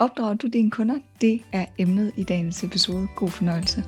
Opdrager du dine kunder? Det er emnet i dagens episode. God fornøjelse.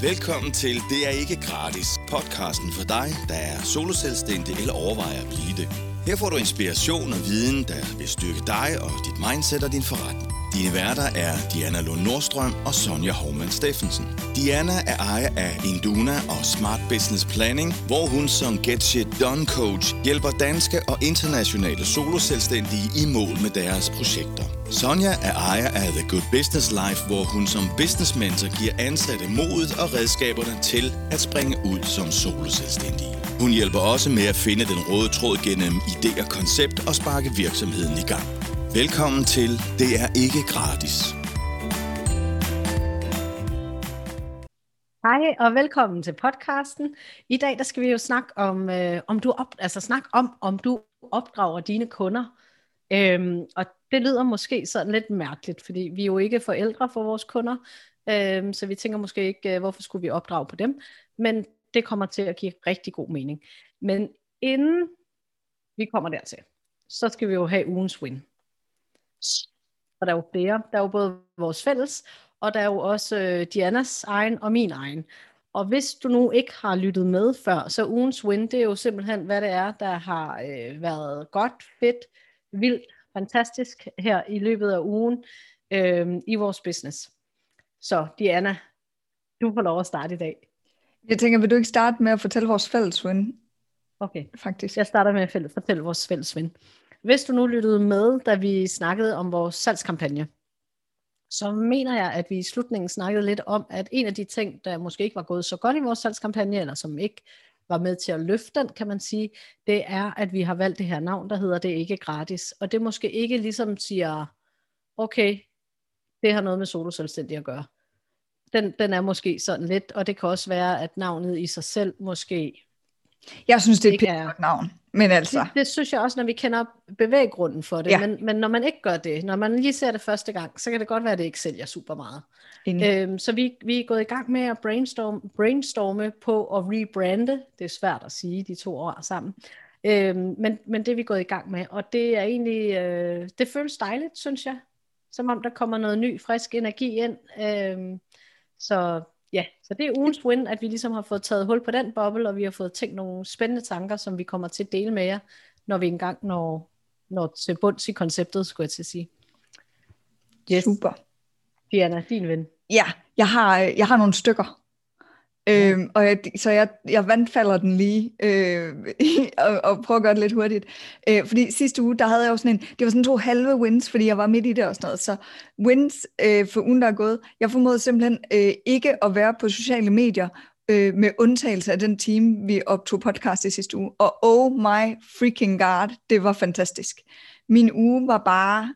Velkommen til Det er ikke gratis. Podcasten for dig, der er soloselvstændig eller overvejer at blive det. Her får du inspiration og viden, der vil styrke dig og dit mindset og din forretning. Dine værter er Diana Lund Nordstrøm og Sonja Hormann Steffensen. Diana er ejer af Induna og Smart Business Planning, hvor hun som Get Shit Done Coach hjælper danske og internationale soloselvstændige i mål med deres projekter. Sonja er ejer af The Good Business Life, hvor hun som business mentor giver ansatte modet og redskaberne til at springe ud som soloselvstændige. Hun hjælper også med at finde den røde tråd gennem idéer, koncept og sparke virksomheden i gang. Velkommen til Det er ikke gratis. Hej og velkommen til podcasten. I dag der skal vi jo snakke om øh, om du op, altså snak om om du opdrager dine kunder. Øhm, og det lyder måske sådan lidt mærkeligt, fordi vi er jo ikke forældre for vores kunder, øhm, så vi tænker måske ikke, øh, hvorfor skulle vi opdrage på dem, men det kommer til at give rigtig god mening. Men inden vi kommer dertil, så skal vi jo have ugens win. Og der er jo flere. Der er jo både vores fælles, og der er jo også øh, Dianas egen og min egen. Og hvis du nu ikke har lyttet med før, så ugens win, det er jo simpelthen, hvad det er, der har øh, været godt, fedt, vildt, fantastisk her i løbet af ugen øh, i vores business. Så Diana, du får lov at starte i dag. Jeg tænker, vil du ikke starte med at fortælle vores fælles win? Okay, Faktisk. jeg starter med at fortælle vores fælles win. Hvis du nu lyttede med, da vi snakkede om vores salgskampagne, så mener jeg, at vi i slutningen snakkede lidt om, at en af de ting, der måske ikke var gået så godt i vores salgskampagne, eller som ikke var med til at løfte den, kan man sige, det er, at vi har valgt det her navn, der hedder Det er ikke gratis. Og det måske ikke ligesom siger, okay, det har noget med soloselvstændig at gøre. Den, den er måske sådan lidt, og det kan også være, at navnet i sig selv måske Jeg synes, det er et pænt godt navn. Men altså, Det, det synes jeg også, når vi kender bevæggrunden for det. Ja. Men, men når man ikke gør det, når man lige ser det første gang, så kan det godt være, at det ikke sælger super meget. enig. Øhm, så vi, vi er gået i gang med at brainstorm, brainstorme på at rebrande. Det er svært at sige de to ord sammen. Øhm, men, men det er vi gået i gang med, og det er egentlig, øh, det føles dejligt, synes jeg. Som om der kommer noget ny, frisk energi ind. Øhm, så ja, så det er ugens win, at vi ligesom har fået taget hul på den boble, og vi har fået tænkt nogle spændende tanker, som vi kommer til at dele med jer, når vi engang når, når til bunds i konceptet, skulle jeg til at sige. Yes, Super. Diana, din ven. Ja, jeg har, jeg har nogle stykker. Øhm, og jeg, så jeg, jeg vandfalder den lige øh, og, og prøver at gøre det lidt hurtigt. Øh, fordi sidste uge, der havde jeg jo sådan en, det var sådan to halve wins, fordi jeg var midt i det og sådan noget. Så wins øh, for ugen, der er gået. Jeg formåede simpelthen øh, ikke at være på sociale medier, øh, med undtagelse af den team, vi optog podcast i sidste uge. Og oh my freaking god, det var fantastisk. Min uge var bare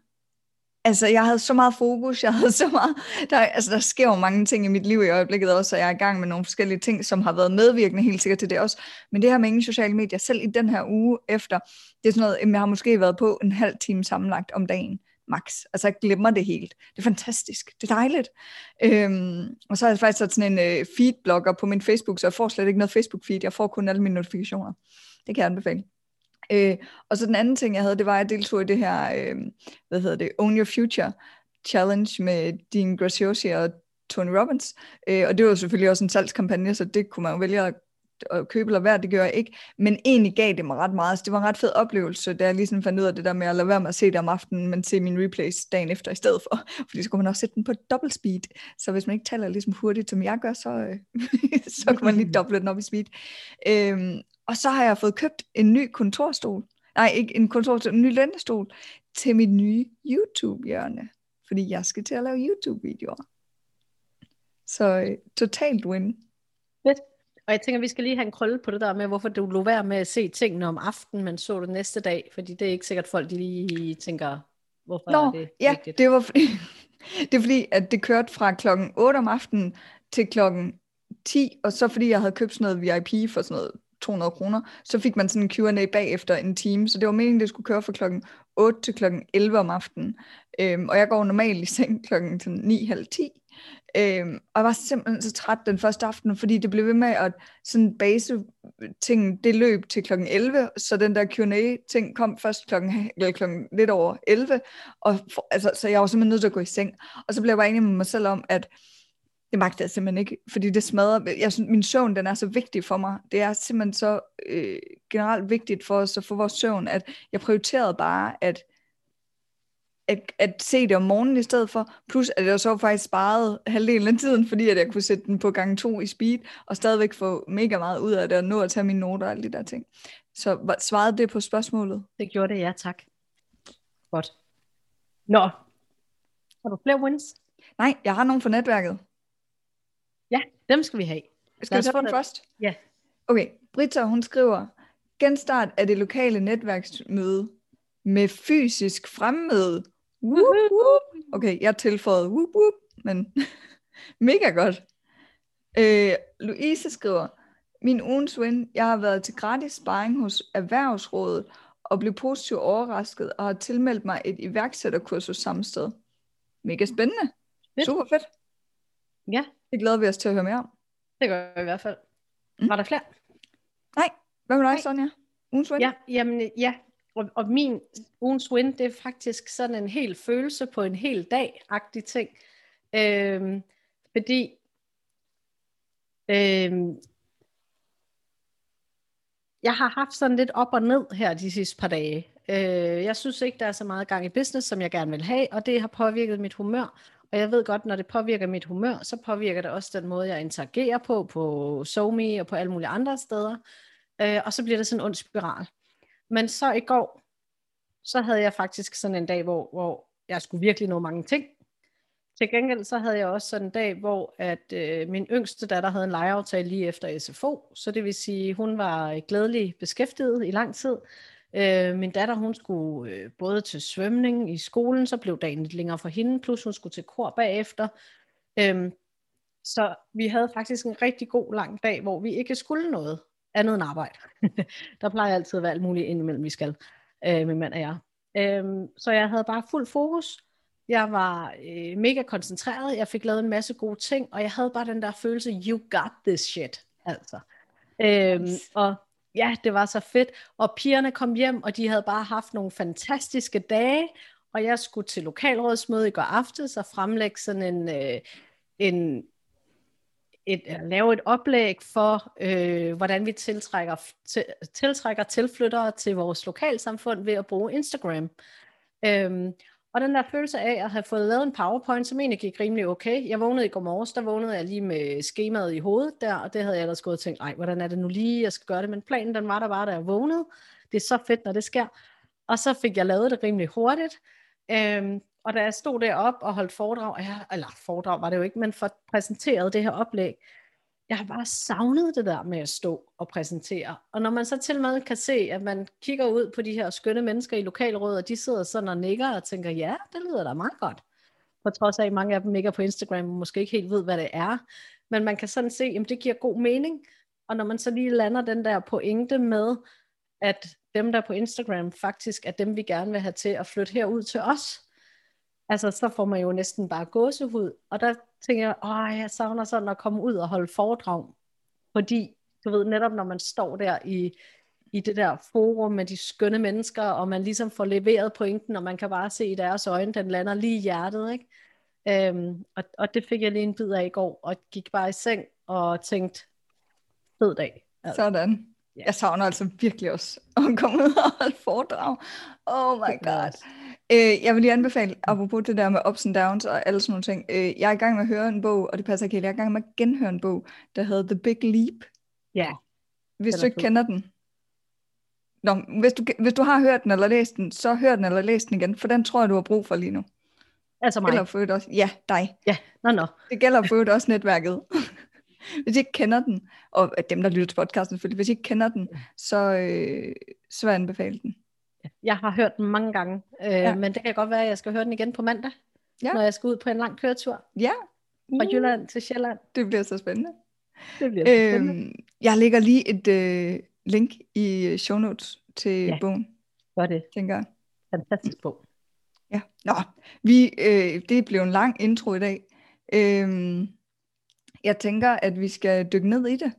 Altså, jeg havde så meget fokus, jeg havde så meget, der, altså, der sker jo mange ting i mit liv i øjeblikket også, og jeg er i gang med nogle forskellige ting, som har været medvirkende helt sikkert til det også. Men det her med ingen sociale medier, selv i den her uge efter, det er sådan noget, jeg har måske været på en halv time sammenlagt om dagen, max. Altså, jeg glemmer det helt. Det er fantastisk. Det er dejligt. Øhm, og så har jeg faktisk sat sådan en øh, feed-blogger på min Facebook, så jeg får slet ikke noget Facebook-feed. Jeg får kun alle mine notifikationer. Det kan jeg anbefale. Øh, og så den anden ting, jeg havde, det var, at jeg deltog i det her, øh, hvad hedder det, Own Your Future Challenge med Dean Graziosi og Tony Robbins. Øh, og det var selvfølgelig også en salgskampagne, så det kunne man jo vælge at, at købe eller hvad, det gør jeg ikke. Men egentlig gav det mig ret meget. Så det var en ret fed oplevelse, da jeg ligesom fandt ud af det der med at lade være med at se det om aftenen, men se min replays dagen efter i stedet for. Fordi så kunne man også sætte den på double speed. Så hvis man ikke taler ligesom hurtigt, som jeg gør, så, øh, så kan man lige doble den op i speed. Øhm, og så har jeg fået købt en ny kontorstol. Nej, ikke en kontorstol, en ny lænestol til mit nye YouTube-hjørne. Fordi jeg skal til at lave YouTube-videoer. Så øh, totalt win. Fedt. Og jeg tænker, vi skal lige have en krølle på det der med, hvorfor du lå være med at se tingene om aftenen, men så det næste dag, fordi det er ikke sikkert folk, de lige tænker, hvorfor Nå, er det ja, vigtigt. det var fordi, det er fordi, at det kørte fra klokken 8 om aftenen til klokken 10, og så fordi jeg havde købt sådan noget VIP for sådan noget 200 kroner, så fik man sådan en Q&A bagefter en time, så det var meningen, det skulle køre fra klokken 8 til klokken 11 om aftenen. Øhm, og jeg går normalt i seng klokken 9.30 10, Øhm, og jeg var simpelthen så træt den første aften, fordi det blev ved med at sådan base ting, det løb til klokken 11, så den der Q&A ting kom først klokken, eller klokken lidt over 11, og for, altså, så jeg var simpelthen nødt til at gå i seng. Og så blev jeg bare enig med mig selv om, at det magter jeg simpelthen ikke, fordi det smadrer, jeg synes, min søvn, den er så vigtig for mig. Det er simpelthen så øh, generelt vigtigt for os og for vores søvn, at jeg prioriterede bare, at at, at se det om morgenen i stedet for. Plus at jeg så faktisk sparet halvdelen af tiden, fordi at jeg kunne sætte den på gang to i speed, og stadigvæk få mega meget ud af det, og nå at tage mine noter og alle de der ting. Så svarede det på spørgsmålet? Det gjorde det, ja tak. Godt. Nå, har du flere wins? Nej, jeg har nogle for netværket. Dem skal vi have. Skal vi tage den først? Ja. Okay, Britta, hun skriver, genstart af det lokale netværksmøde med fysisk fremmøde. Whoop, whoop. Okay, jeg tilføjede whoop, whoop, men mega godt. Øh, Louise skriver, min ugens win, jeg har været til gratis sparring hos Erhvervsrådet og blev positivt overrasket og har tilmeldt mig et iværksætterkursus samme sted. Mega spændende. Fedt. Super fedt. Ja. Det glæder vi os til at høre mere om. Det gør vi i hvert fald. Mm. Var der flere? Nej. Hvad med dig, Sonja? Ugens win? Ja, jamen, ja. Og, og min ugens win, det er faktisk sådan en hel følelse på en hel dag-agtig ting. Øhm, fordi øhm, jeg har haft sådan lidt op og ned her de sidste par dage. Øh, jeg synes ikke, der er så meget gang i business, som jeg gerne vil have, og det har påvirket mit humør. Og jeg ved godt, når det påvirker mit humør, så påvirker det også den måde, jeg interagerer på, på SoMe og på alle mulige andre steder. Øh, og så bliver det sådan en ond spiral. Men så i går, så havde jeg faktisk sådan en dag, hvor, hvor jeg skulle virkelig nå mange ting. Til gengæld så havde jeg også sådan en dag, hvor at øh, min yngste datter havde en legeaftale lige efter SFO, så det vil sige, hun var glædelig beskæftiget i lang tid. Øh, min datter, hun skulle øh, både til svømning i skolen, så blev dagen lidt længere for hende, plus hun skulle til kor bagefter. Øh, så vi havde faktisk en rigtig god lang dag, hvor vi ikke skulle noget andet end arbejde. der plejer altid at være alt muligt indimellem, vi skal, øh, min mand og jeg. Øh, så jeg havde bare fuld fokus. Jeg var øh, mega koncentreret. Jeg fik lavet en masse gode ting, og jeg havde bare den der følelse, you got this shit. Altså. Øhm, og ja, det var så fedt. Og pigerne kom hjem, og de havde bare haft nogle fantastiske dage, og jeg skulle til lokalrådsmøde i går aftes og fremlægge sådan en, øh, en et, at lave et oplæg for, øh, hvordan vi tiltrækker, til, tiltrækker tilflyttere til vores lokalsamfund ved at bruge Instagram. Øhm, og den der følelse af at have fået lavet en PowerPoint, som egentlig gik rimelig okay. Jeg vågnede i går morges, der vågnede jeg lige med skemaet i hovedet der, og det havde jeg ellers gået og tænkt, ej, hvordan er det nu lige, jeg skal gøre det, men planen den var der bare, da jeg vågnede. Det er så fedt, når det sker. Og så fik jeg lavet det rimelig hurtigt. Øhm, og da jeg stod derop og holdt foredrag, ja, eller foredrag var det jo ikke, men for præsenteret det her oplæg, jeg har bare savnet det der med at stå og præsentere. Og når man så til med kan se, at man kigger ud på de her skønne mennesker i lokalrådet, og de sidder sådan og nikker og tænker, ja, det lyder da meget godt. På trods af, at mange af dem ikke er på Instagram, og måske ikke helt ved, hvad det er. Men man kan sådan se, at det giver god mening. Og når man så lige lander den der pointe med, at dem, der er på Instagram, faktisk er dem, vi gerne vil have til at flytte herud til os, altså så får man jo næsten bare gåsehud. Og der tænker jeg, åh, jeg savner sådan at komme ud og holde foredrag. Fordi, du ved, netop når man står der i, i det der forum med de skønne mennesker, og man ligesom får leveret pointen, og man kan bare se i deres øjne, den lander lige i hjertet, ikke? Øhm, og, og det fik jeg lige en bid af i går, og gik bare i seng og tænkte, fed dag. Altså. Sådan. Yeah. Jeg savner altså virkelig også at komme ud og holde foredrag. Oh my god. Øh, jeg vil lige anbefale, apropos det der med ups and downs og alle sådan nogle ting. Øh, jeg er i gang med at høre en bog, og det passer ikke helt. Jeg er i gang med at genhøre en bog, der hedder The Big Leap. Ja. Hvis du ikke kender den. Nå, hvis du, hvis du har hørt den eller læst den, så hør den eller læs den igen, for den tror jeg, du har brug for lige nu. Altså mig? Eller for også. Ja, dig. Ja, nå, nå. Det gælder for også netværket. hvis I ikke kender den, og dem, der lytter til podcasten selvfølgelig, hvis I ikke kender den, så, øh, så anbefale den. Jeg har hørt den mange gange, øh, ja. men det kan godt være, at jeg skal høre den igen på mandag, ja. når jeg skal ud på en lang køretur. Ja. Fra uh. Jylland til Sjælland. Det bliver så spændende. Det bliver så spændende. Øhm, jeg lægger lige et øh, link i show notes til ja. bogen. Gør det. Tænker jeg. Fantastisk bog. Ja. Nå, vi, øh, det blev en lang intro i dag. Øhm, jeg tænker, at vi skal dykke ned i det.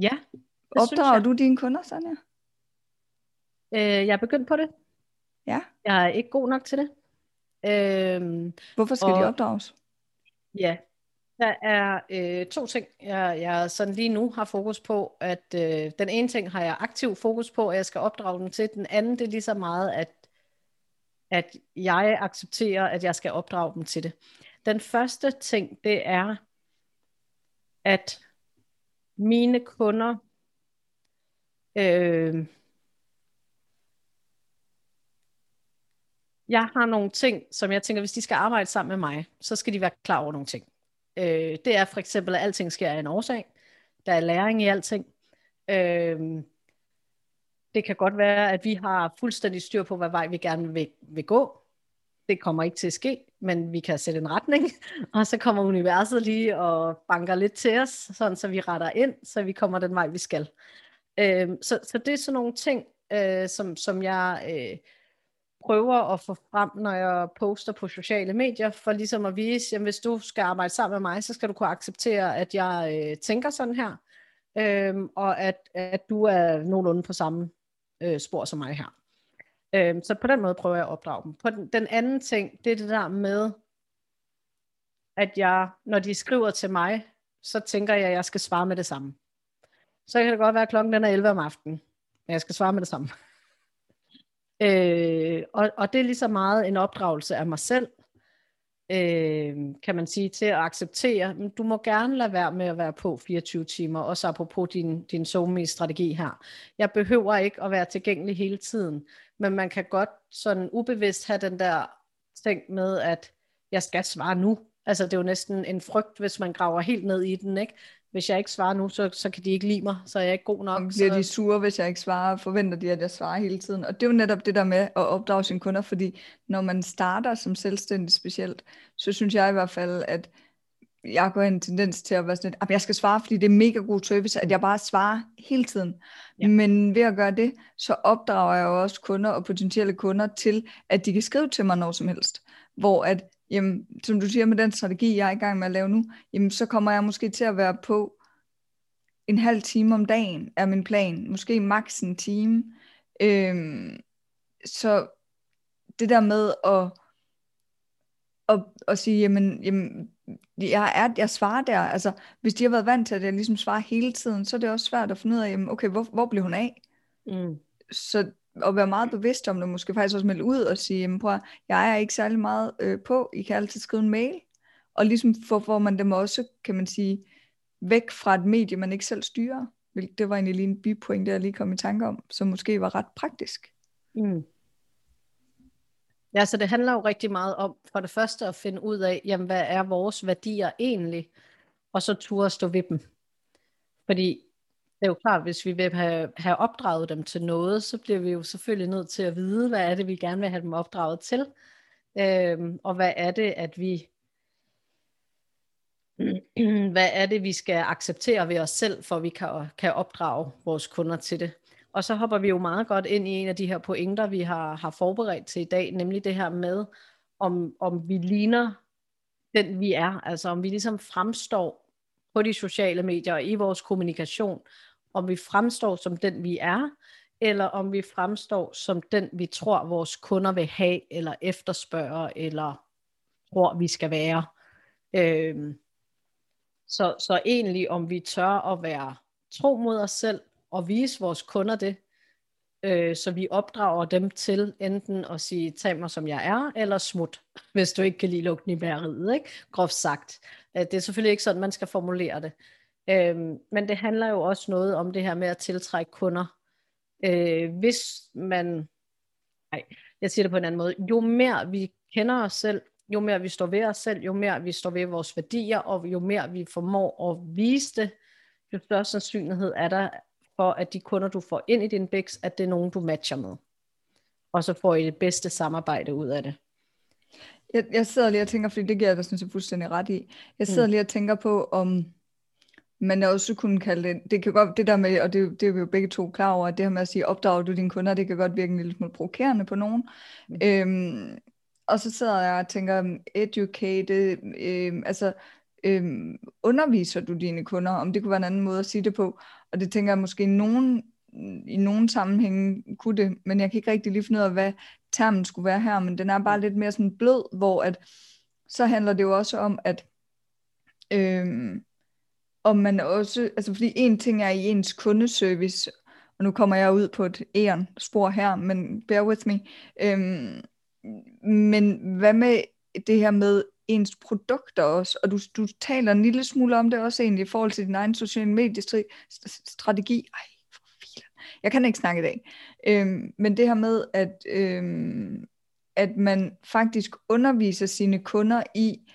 Ja, det Opdrager du dine kunder, Sonja? Øh, jeg er begyndt på det. Ja. Jeg er ikke god nok til det. Øhm, Hvorfor skal og, de opdrages? Ja, der er øh, to ting, jeg, jeg sådan lige nu har fokus på. At øh, Den ene ting har jeg aktiv fokus på, at jeg skal opdrage dem til. Den anden, det er lige så meget, at, at jeg accepterer, at jeg skal opdrage dem til det. Den første ting, det er, at mine kunder øh, jeg har nogle ting, som jeg tænker, hvis de skal arbejde sammen med mig, så skal de være klar over nogle ting. Øh, det er for eksempel, at alting sker af en årsag. Der er læring i alting. Øh, det kan godt være, at vi har fuldstændig styr på, hvad vej vi gerne vil, vil gå. Det kommer ikke til at ske, men vi kan sætte en retning, og så kommer universet lige og banker lidt til os, sådan så vi retter ind, så vi kommer den vej, vi skal. Øh, så, så det er sådan nogle ting, øh, som, som jeg øh, prøver at få frem, når jeg poster på sociale medier, for ligesom at vise, at hvis du skal arbejde sammen med mig, så skal du kunne acceptere, at jeg øh, tænker sådan her, øh, og at, at du er nogenlunde på samme øh, spor som mig her. Øh, så på den måde prøver jeg at opdrage dem. På den, den anden ting, det er det der med, at jeg, når de skriver til mig, så tænker jeg, at jeg skal svare med det samme. Så kan det godt være, at klokken den er 11 om aftenen, men jeg skal svare med det samme. Øh, og, og det er lige så meget en opdragelse af mig selv, øh, kan man sige, til at acceptere, men du må gerne lade være med at være på 24 timer, også apropos din, din SoMe-strategi her. Jeg behøver ikke at være tilgængelig hele tiden, men man kan godt sådan ubevidst have den der ting med, at jeg skal svare nu. Altså det er jo næsten en frygt, hvis man graver helt ned i den, ikke? Hvis jeg ikke svarer nu, så, så kan de ikke lide mig, så er jeg ikke god nok. Og bliver så... de sure, hvis jeg ikke svarer, forventer de, at jeg svarer hele tiden. Og det er jo netop det der med at opdrage sine kunder, fordi når man starter som selvstændig specielt, så synes jeg i hvert fald, at jeg går en tendens til at være sådan, at jeg skal svare, fordi det er mega god service, at jeg bare svarer hele tiden. Ja. Men ved at gøre det, så opdrager jeg jo også kunder og potentielle kunder til, at de kan skrive til mig når som helst. Hvor at jamen, som du siger med den strategi, jeg er i gang med at lave nu, jamen, så kommer jeg måske til at være på en halv time om dagen, er min plan. Måske maks en time. Øhm, så det der med at, at, at sige, jamen, jamen jeg, er, jeg svarer der, altså hvis de har været vant til, at jeg ligesom svarer hele tiden, så er det også svært at finde ud af, jamen, okay, hvor, hvor blev hun af? Mm. Så at være meget bevidst om det, måske faktisk også melde ud og sige, jamen prøv, jeg er ikke særlig meget øh, på, I kan altid skrive en mail, og ligesom får, får man dem også, kan man sige, væk fra et medie, man ikke selv styrer. Det var egentlig lige en bipoint, der jeg lige kom i tanke om, som måske var ret praktisk. Mm. Ja, så det handler jo rigtig meget om, for det første at finde ud af, jamen hvad er vores værdier egentlig, og så turde stå ved dem. Fordi det er jo klart, hvis vi vil have, have opdraget dem til noget, så bliver vi jo selvfølgelig nødt til at vide, hvad er det, vi gerne vil have dem opdraget til. Øhm, og hvad er det, at vi hvad er det, vi skal acceptere ved os selv, for vi kan, kan opdrage vores kunder til det. Og så hopper vi jo meget godt ind i en af de her pointer, vi har, har forberedt til i dag, nemlig det her med, om, om vi ligner den vi er, altså om vi ligesom fremstår på de sociale medier og i vores kommunikation, om vi fremstår som den vi er, eller om vi fremstår som den vi tror vores kunder vil have, eller efterspørger, eller tror vi skal være. Øhm, så, så egentlig om vi tør at være tro mod os selv, og vise vores kunder det, øh, så vi opdrager dem til enten at sige, tag mig som jeg er, eller smut, hvis du ikke kan lide lugten i bæreriet, ikke? groft sagt. Øh, det er selvfølgelig ikke sådan, man skal formulere det. Øhm, men det handler jo også noget om det her med at tiltrække kunder. Øh, hvis man, nej, jeg siger det på en anden måde, jo mere vi kender os selv, jo mere vi står ved os selv, jo mere vi står ved vores værdier, og jo mere vi formår at vise det, jo større sandsynlighed er der for, at de kunder, du får ind i din BIX, at det er nogen, du matcher med. Og så får I det bedste samarbejde ud af det. Jeg, jeg sidder lige og tænker, fordi det giver jeg dig sådan set fuldstændig ret i. Jeg sidder mm. lige og tænker på, om man også kunne kalde det, det kan godt, det der med, og det, det er vi jo begge to klar over, at det her med at sige, opdrager du dine kunder, det kan godt virke en lille smule provokerende på nogen. Mm. Øhm, og så sidder jeg og tænker, educate, øh, altså øh, underviser du dine kunder, om det kunne være en anden måde at sige det på, og det tænker jeg måske i nogen, i nogen sammenhæng kunne det, men jeg kan ikke rigtig lige finde ud af, hvad termen skulle være her, men den er bare lidt mere sådan blød, hvor at, så handler det jo også om, at øh, om man også, altså fordi en ting er i ens kundeservice, og nu kommer jeg ud på et æren spor her, men bear with me, øhm, men hvad med det her med ens produkter også, og du, du taler en lille smule om det også egentlig i forhold til din egen social mediestrategi. Ej, for filen. Jeg kan ikke snakke i dag. Øhm, men det her med, at, øhm, at man faktisk underviser sine kunder i,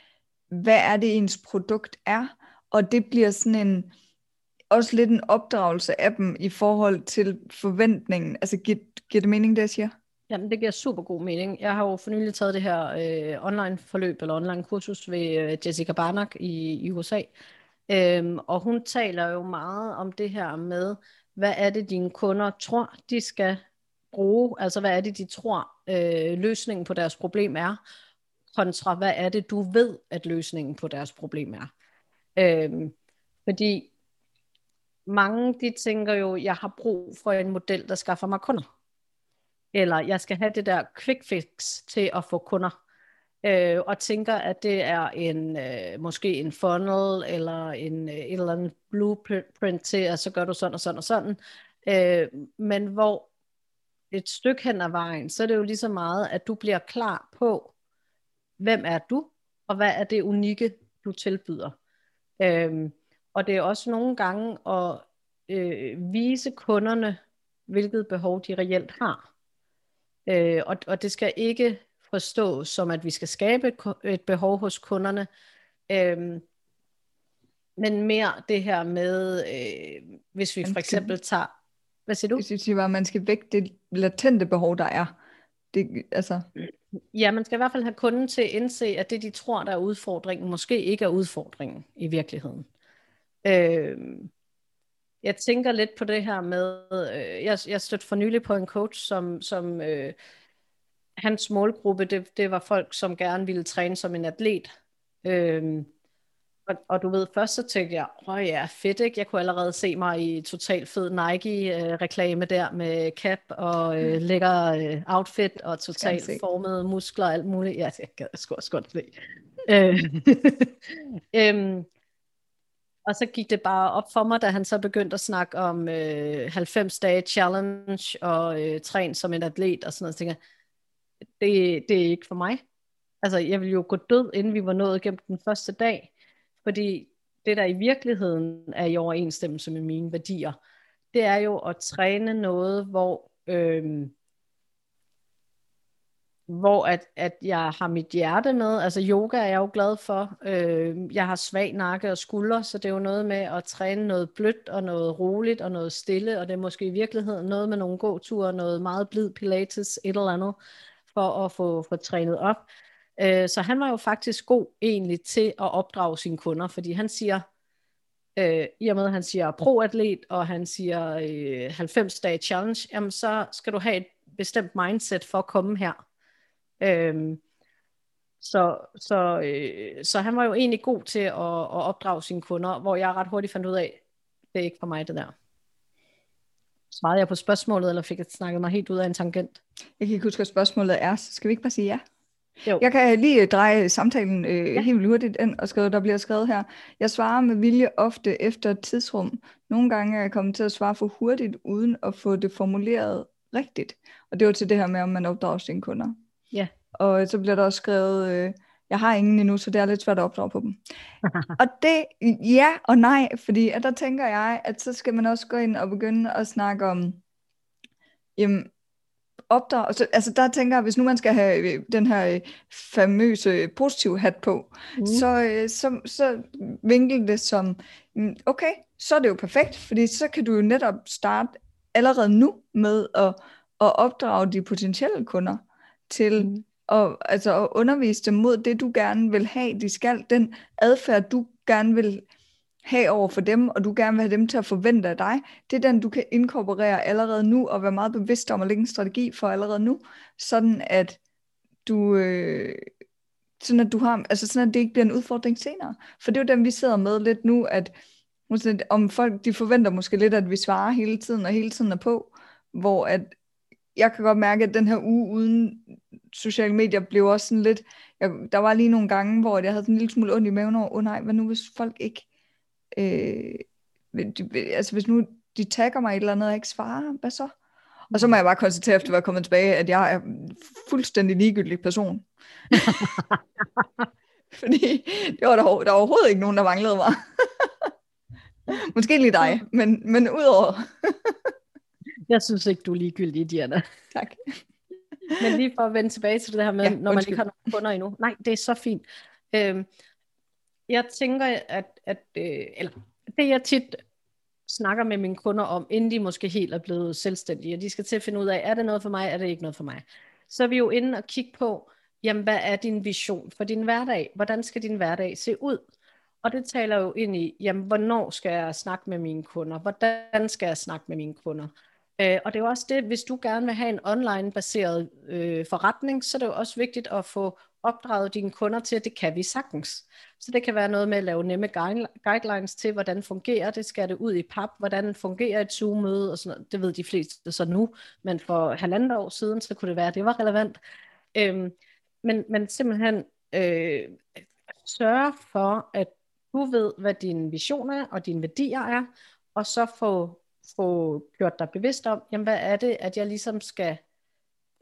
hvad er det ens produkt er, og det bliver sådan en, også lidt en opdragelse af dem i forhold til forventningen. Altså, giver, giver det mening, det jeg siger? Jamen, det giver super god mening. Jeg har jo for nylig taget det her øh, online forløb, eller online kursus ved øh, Jessica Barnack i, i USA. Øhm, og hun taler jo meget om det her med, hvad er det, dine kunder tror, de skal bruge, altså hvad er det, de tror, øh, løsningen på deres problem er, kontra hvad er det, du ved, at løsningen på deres problem er. Øhm, fordi mange de tænker jo, jeg har brug for en model, der skaffer mig kunder. Eller jeg skal have det der quick fix til at få kunder. Øh, og tænker, at det er en øh, måske en funnel eller en øh, et eller andet blueprint til, at så gør du sådan og sådan og sådan. Øh, men hvor et stykke hen ad vejen, så er det jo lige så meget, at du bliver klar på, hvem er du, og hvad er det unikke, du tilbyder. Øh, og det er også nogle gange at øh, vise kunderne, hvilket behov de reelt har. Øh, og, og det skal ikke forstås som, at vi skal skabe et, et behov hos kunderne, øh, men mere det her med, øh, hvis vi for eksempel tager... Hvad siger du? Hvis vi siger, at man skal vække det latente behov, der er. Det, altså... Ja, man skal i hvert fald have kunden til at indse, at det, de tror, der er udfordringen, måske ikke er udfordringen i virkeligheden. Øh, jeg tænker lidt på det her med, øh, jeg, jeg stødte for nylig på en coach, som, som øh, hans målgruppe, det, det var folk, som gerne ville træne som en atlet. Øh, og, og du ved, først så tænkte jeg, åh ja, fedt ikke? Jeg kunne allerede se mig i totalt fed Nike-reklame øh, der med cap og øh, lækker øh, outfit og totalt formede muskler og alt muligt. Ja, det kan jeg sgu også godt se. øh, øhm, og så gik det bare op for mig, da han så begyndte at snakke om øh, 90 dage challenge og øh, træn som en atlet og sådan noget. Så tænkte jeg, det, det er ikke for mig. Altså, jeg ville jo gå død, inden vi var nået gennem den første dag. Fordi det, der i virkeligheden er i overensstemmelse med mine værdier, det er jo at træne noget, hvor øh, hvor at, at jeg har mit hjerte med. Altså yoga er jeg jo glad for. Øh, jeg har svag nakke og skuldre, så det er jo noget med at træne noget blødt og noget roligt og noget stille, og det er måske i virkeligheden noget med nogle gåture, noget meget blid pilates, et eller andet, for at få, få trænet op. Øh, så han var jo faktisk god egentlig til at opdrage sine kunder, fordi han siger, øh, i og med at han siger pro-atlet, og han siger øh, 90 dage challenge, jamen så skal du have et bestemt mindset for at komme her. Øh, så, så, øh, så han var jo egentlig god til at, at opdrage sine kunder, hvor jeg ret hurtigt fandt ud af, det er ikke for mig det der. Svarede jeg på spørgsmålet, eller fik jeg snakket mig helt ud af en tangent? Jeg kan ikke huske, hvad spørgsmålet er, så skal vi ikke bare sige ja? Jo. Jeg kan lige dreje samtalen øh, ja. helt hurtigt ind og skrive, der bliver skrevet her. Jeg svarer med vilje ofte efter et tidsrum. Nogle gange er jeg kommet til at svare for hurtigt, uden at få det formuleret rigtigt. Og det var til det her med, om man opdrager sine kunder. Ja. Og så bliver der også skrevet, øh, jeg har ingen endnu, så det er lidt svært at opdrage på dem. og det, ja og nej, fordi at der tænker jeg, at så skal man også gå ind og begynde at snakke om, jamen, opdrag, altså, altså der tænker jeg, hvis nu man skal have øh, den her øh, famøse positiv hat på, mm. så, øh, så, så vinkel det som, mm, okay, så er det jo perfekt, fordi så kan du jo netop starte allerede nu med at, at opdrage de potentielle kunder til mm. at, altså at undervise dem mod det, du gerne vil have, de skal, den adfærd, du gerne vil have over for dem, og du gerne vil have dem til at forvente af dig, det er den, du kan inkorporere allerede nu, og være meget bevidst om at lægge en strategi for allerede nu, sådan at du, øh, sådan at du har, altså sådan at det ikke bliver en udfordring senere. For det er jo dem, vi sidder med lidt nu, at om folk, de forventer måske lidt, at vi svarer hele tiden, og hele tiden er på, hvor at jeg kan godt mærke, at den her uge uden sociale medier blev også sådan lidt, jeg, der var lige nogle gange, hvor jeg havde sådan en lille smule ondt i maven over, åh oh, nej, hvad nu hvis folk ikke, øh, de, altså hvis nu de tagger mig et eller andet, og jeg ikke svarer, hvad så? Og så må jeg bare konstatere, efter at være kommet tilbage, at jeg er fuldstændig ligegyldig person. Fordi det var der, der var overhovedet ikke nogen, der manglede mig. Måske lige dig, men, men udover. jeg synes ikke, du er ligegyldig, Diana. Tak. men lige for at vende tilbage til det her med, ja, når man ikke har nogen kunder endnu. Nej, det er så fint. Øhm, jeg tænker, at, at øh, eller, det jeg tit snakker med mine kunder om, inden de måske helt er blevet selvstændige, og de skal til at finde ud af, er det noget for mig, er det ikke noget for mig. Så er vi jo inde og kigge på, jamen hvad er din vision for din hverdag? Hvordan skal din hverdag se ud? Og det taler jo ind i, jamen hvornår skal jeg snakke med mine kunder? Hvordan skal jeg snakke med mine kunder? Øh, og det er jo også det, hvis du gerne vil have en online-baseret øh, forretning, så er det jo også vigtigt at få opdraget dine kunder til, at det kan vi sagtens. Så det kan være noget med at lave nemme guidelines til, hvordan fungerer det, skal det ud i pap, hvordan fungerer et Zoom-møde, og sådan noget. det ved de fleste så nu, men for halvandet år siden, så kunne det være, at det var relevant. Øhm, men, men simpelthen øh, sørge for, at du ved, hvad din vision er, og dine værdier er, og så få, få gjort dig bevidst om, jamen hvad er det, at jeg ligesom skal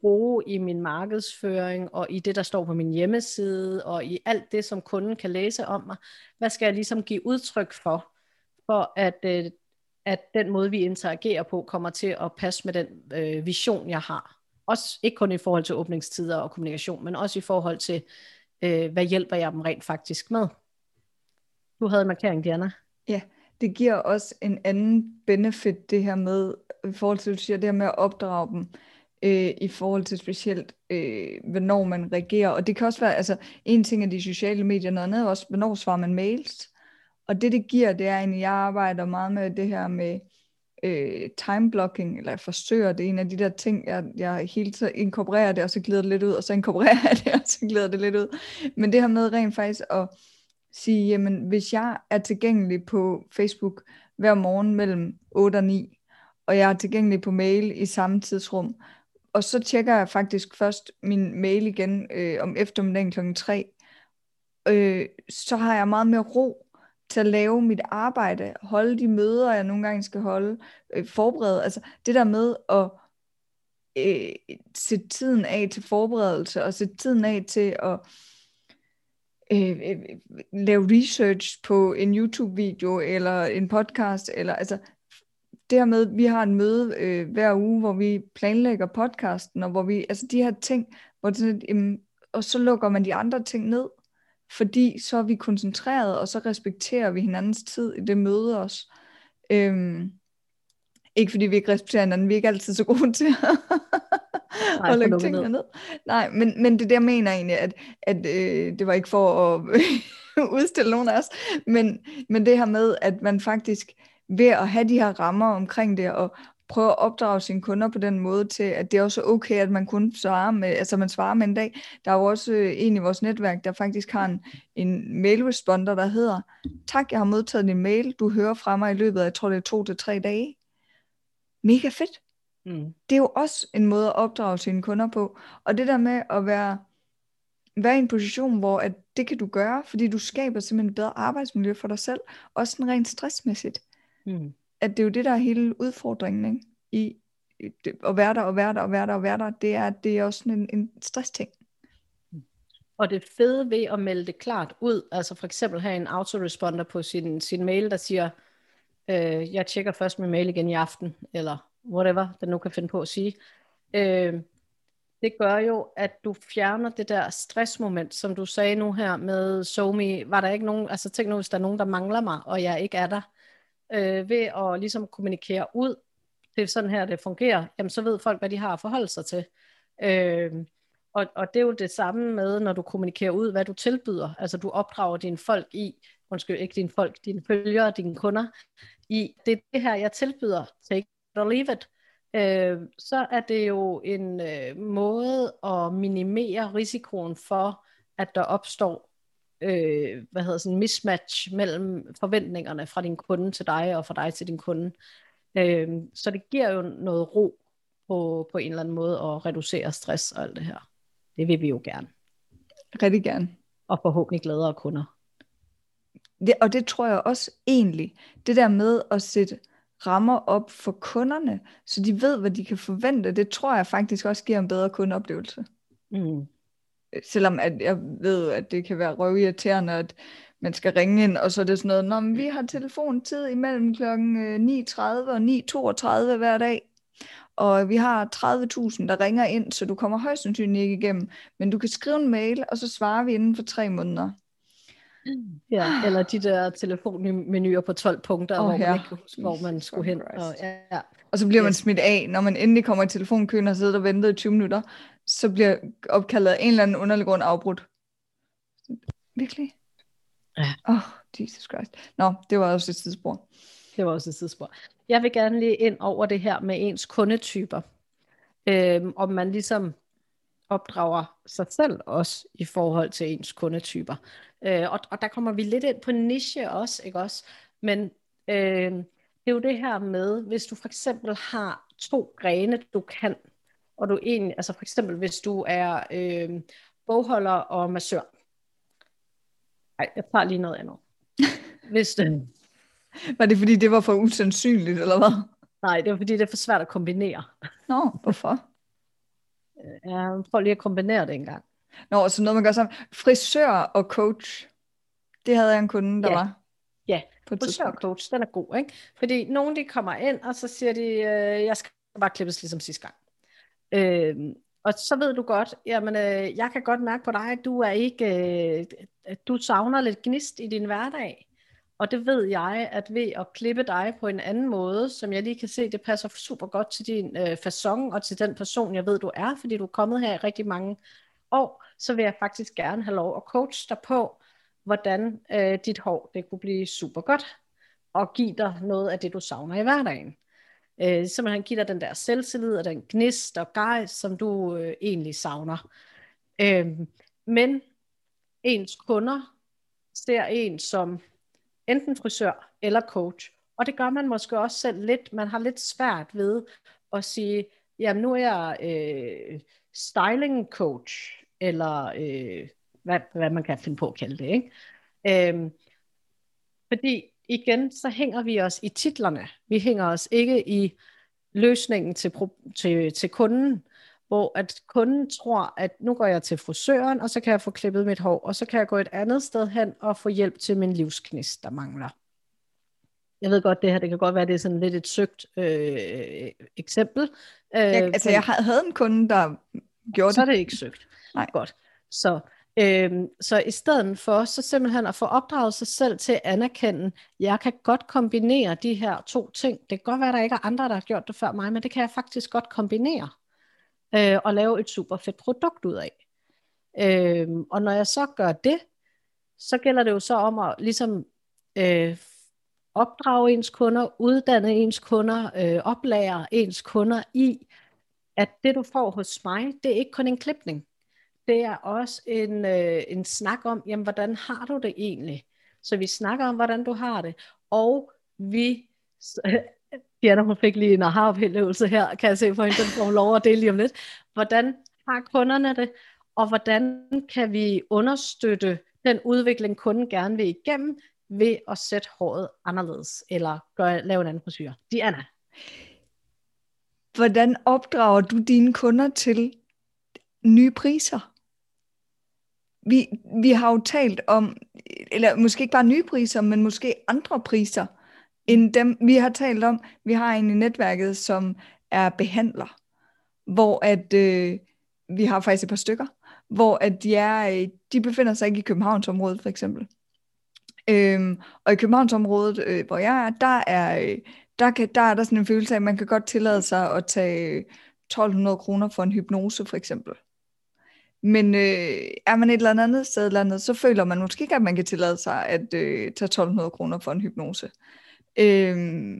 bruge i min markedsføring, og i det, der står på min hjemmeside, og i alt det, som kunden kan læse om mig. Hvad skal jeg ligesom give udtryk for, for at, øh, at den måde, vi interagerer på, kommer til at passe med den øh, vision, jeg har. Også ikke kun i forhold til åbningstider og kommunikation, men også i forhold til, øh, hvad hjælper jeg dem rent faktisk med. Du havde en markering, Diana. Ja, det giver også en anden benefit, det her med, i forhold til, du siger, det her med at opdrage dem øh, i forhold til specielt, øh, hvornår man reagerer. Og det kan også være, altså en ting er de sociale medier, noget andet også, hvornår svarer man mails. Og det, det giver, det er egentlig, jeg arbejder meget med det her med øh, time blocking, eller jeg forsøger, det er en af de der ting, jeg, jeg hele tiden inkorporerer det, og så glider det lidt ud, og så inkorporerer jeg det, og så glider det lidt ud. Men det her med rent faktisk at sige, jamen hvis jeg er tilgængelig på Facebook hver morgen mellem 8 og 9, og jeg er tilgængelig på mail i samme tidsrum, og så tjekker jeg faktisk først min mail igen øh, om eftermiddagen kl. 3. Øh, så har jeg meget mere ro til at lave mit arbejde, holde de møder, jeg nogle gange skal holde, øh, forberede. Altså det der med at øh, sætte tiden af til forberedelse, og sætte tiden af til at øh, øh, lave research på en YouTube-video, eller en podcast, eller altså det her med, at vi har en møde øh, hver uge, hvor vi planlægger podcasten, og hvor vi, altså de her ting, hvor det sådan, jamen, og så lukker man de andre ting ned, fordi så er vi koncentreret, og så respekterer vi hinandens tid i det møde også. Øhm, ikke fordi vi ikke respekterer hinanden, vi er ikke altid så gode til at, Nej, at lægge tingene ned. ned. Nej, men, men det der mener egentlig, at, at øh, det var ikke for at udstille nogen af os, men, men det her med, at man faktisk ved at have de her rammer omkring det, og prøve at opdrage sine kunder på den måde til, at det er også okay, at man kun svarer med, altså man svarer med en dag. Der er jo også øh, en i vores netværk, der faktisk har en, en mail-responder, der hedder, tak, jeg har modtaget din mail, du hører fra mig i løbet af, jeg tror det er to til tre dage. Mega fedt. Mm. Det er jo også en måde at opdrage sine kunder på. Og det der med at være, være i en position, hvor at det kan du gøre, fordi du skaber simpelthen et bedre arbejdsmiljø for dig selv, også sådan rent stressmæssigt. Mm. At det er jo det, der er hele udfordringen ikke? i at være der og være der og være der og være der, det er, det er også sådan en, en stressting. Og det fede ved at melde det klart ud, altså for eksempel have en autoresponder på sin, sin mail, der siger, øh, jeg tjekker først min mail igen i aften, eller whatever, den nu kan finde på at sige. Øh, det gør jo, at du fjerner det der stressmoment, som du sagde nu her med SoMe. Var der ikke nogen, altså tænk nu, hvis der er nogen, der mangler mig, og jeg ikke er der, øh, ved at ligesom kommunikere ud, det er sådan her, det fungerer, jamen så ved folk, hvad de har at forholde sig til. Øh, og, og det er jo det samme med, når du kommunikerer ud, hvad du tilbyder. Altså du opdrager dine folk i, undskyld, ikke dine folk, dine følgere, dine kunder, i, det er det her, jeg tilbyder, take it or leave it. øh, så er det jo en øh, måde at minimere risikoen for, at der opstår øh, hvad hedder sådan mismatch mellem forventningerne fra din kunde til dig og fra dig til din kunde. Øh, så det giver jo noget ro på, på en eller anden måde at reducere stress og alt det her. Det vil vi jo gerne. Rigtig gerne. Og forhåbentlig glædere kunder. Det, og det tror jeg også egentlig, det der med at sætte rammer op for kunderne, så de ved, hvad de kan forvente, det tror jeg faktisk også giver en bedre kundeoplevelse. Mm. Selvom at jeg ved, at det kan være røvirriterende, at man skal ringe ind, og så er det sådan noget, Nå, men vi har telefontid imellem kl. 9.30 og 9.32 hver dag, og vi har 30.000, der ringer ind, så du kommer højst sandsynligt ikke igennem, men du kan skrive en mail, og så svarer vi inden for tre måneder. Ja, eller de der telefonmenuer på 12 punkter, oh, hvor man ikke huske, hvor man skulle hen. Og, ja, ja. og så bliver man smidt af, når man endelig kommer i telefonkøen og sidder og venter i 20 minutter, så bliver opkaldet af en eller anden underlig grund afbrudt. Virkelig? Ja. Åh, oh, Jesus Christ. Nå, det var også et tidsspor. Det var også et tidsspor. Jeg vil gerne lige ind over det her med ens kundetyper. Øhm, om man ligesom opdrager sig selv også i forhold til ens kundetyper. Øh, og, og der kommer vi lidt ind på niche også, ikke også? Men øh, det er jo det her med, hvis du for eksempel har to grene, du kan, og du egentlig, altså for eksempel hvis du er øh, bogholder og massør. Nej, jeg tager lige noget andet. Hvis det... Var det fordi, det var for usandsynligt, eller hvad? Nej, det var fordi, det er for svært at kombinere. Nå, hvorfor? Ja, prøv lige at kombinere det en gang. Nå, så noget man gør sammen. Frisør og coach. Det havde jeg en kunde, der ja. var. Ja, frisør og coach, den er god, ikke? Fordi nogen, de kommer ind, og så siger de, øh, jeg skal bare klippes ligesom sidste gang. Øh, og så ved du godt, jamen, øh, jeg kan godt mærke på dig, at du er ikke, øh, du savner lidt gnist i din hverdag. Og det ved jeg, at ved at klippe dig på en anden måde, som jeg lige kan se, det passer super godt til din øh, façon og til den person, jeg ved, du er, fordi du er kommet her i rigtig mange år, så vil jeg faktisk gerne have lov at coache dig på, hvordan øh, dit hår det kunne blive super godt, og give dig noget af det, du savner i hverdagen. Øh, simpelthen give dig den der selvtillid og den gnist og gejst, som du øh, egentlig savner. Øh, men ens kunder ser en som enten frisør eller coach. Og det gør man måske også selv lidt. Man har lidt svært ved at sige, jamen nu er jeg øh, styling coach, eller øh, hvad, hvad man kan finde på at kalde det. Ikke? Øhm, fordi igen, så hænger vi os i titlerne. Vi hænger os ikke i løsningen til, til, til kunden, hvor at kunden tror, at nu går jeg til frisøren, og så kan jeg få klippet mit hår, og så kan jeg gå et andet sted hen og få hjælp til min livsknist, der mangler. Jeg ved godt, det her det kan godt være, det er sådan lidt et søgt øh, eksempel. Øh, jeg, altså, jeg havde en kunde, der gjorde så det. Så er det ikke søgt. Nej. Godt. Så, øhm, så i stedet for, så simpelthen at få opdraget sig selv til at anerkende, jeg kan godt kombinere de her to ting. Det kan godt være, at der ikke er andre, der har gjort det før mig, men det kan jeg faktisk godt kombinere øh, og lave et super fedt produkt ud af. Øhm, og når jeg så gør det, så gælder det jo så om at ligesom øh, opdrage ens kunder, uddanne ens kunder, øh, oplære ens kunder i, at det du får hos mig, det er ikke kun en klipning. Det er også en, øh, en snak om, jamen hvordan har du det egentlig? Så vi snakker om, hvordan du har det. Og vi, Diana hun fik lige en aha-oplevelse her, kan jeg se for hende, den får lov at dele lige om lidt. Hvordan har kunderne det, og hvordan kan vi understøtte den udvikling, kunden gerne vil igennem, ved at sætte håret anderledes, eller gøre, lave en anden frisyr. Diana. Hvordan opdrager du dine kunder til nye priser? Vi, vi har jo talt om, eller måske ikke bare nye priser, men måske andre priser, end dem, vi har talt om. Vi har en i netværket, som er behandler, hvor at, øh, vi har faktisk et par stykker, hvor at de, er, øh, de befinder sig ikke i Københavnsområdet for eksempel. Øhm, og i Københavnsområdet, øh, hvor jeg er, der er, øh, der, kan, der er der sådan en følelse af, at man kan godt tillade sig at tage øh, 1200 kroner for en hypnose for eksempel. Men øh, er man et eller andet sted eller andet, så føler man måske ikke, at man kan tillade sig at øh, tage 1200 kroner for en hypnose. Øh,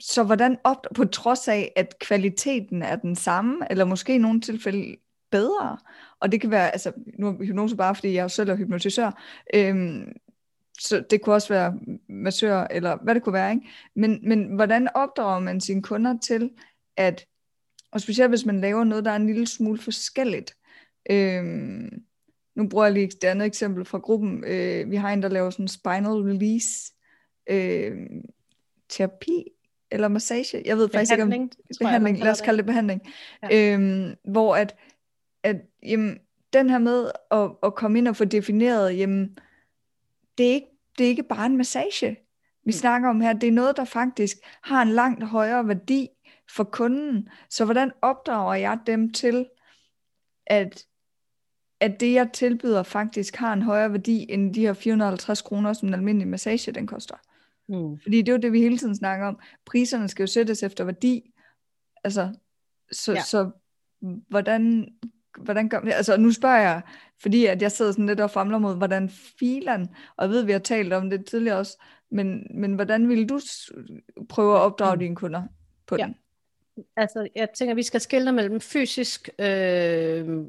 så hvordan op, på trods af, at kvaliteten er den samme, eller måske i nogle tilfælde bedre, og det kan være, altså nu er hypnose bare, fordi jeg selv er hypnotisør, øhm, så det kunne også være massør, eller hvad det kunne være, ikke? Men, men hvordan opdrager man sine kunder til, at, og specielt hvis man laver noget, der er en lille smule forskelligt, øhm, nu bruger jeg lige et andet eksempel fra gruppen, øh, vi har en, der laver sådan spinal release øh, terapi, eller massage, jeg ved faktisk ikke om behandling, lad os kalde det behandling, ja. øhm, hvor at, at jamen, den her med at, at komme ind og få defineret, jamen, det er ikke, det er ikke bare en massage, vi mm. snakker om her, det er noget, der faktisk har en langt højere værdi for kunden, så hvordan opdrager jeg dem til, at, at det, jeg tilbyder, faktisk har en højere værdi, end de her 450 kroner, som en almindelig massage, den koster. Mm. Fordi det er jo det, vi hele tiden snakker om. Priserne skal jo sættes efter værdi. Altså, så, ja. så hvordan, hvordan gør Altså, nu spørger jeg, fordi at jeg sidder sådan lidt og famler mod, hvordan filen, og jeg ved, vi har talt om det tidligere også, men, men hvordan vil du prøve at opdrage mm. dine kunder på ja. den? Altså, jeg tænker, vi skal skille mellem fysisk øh,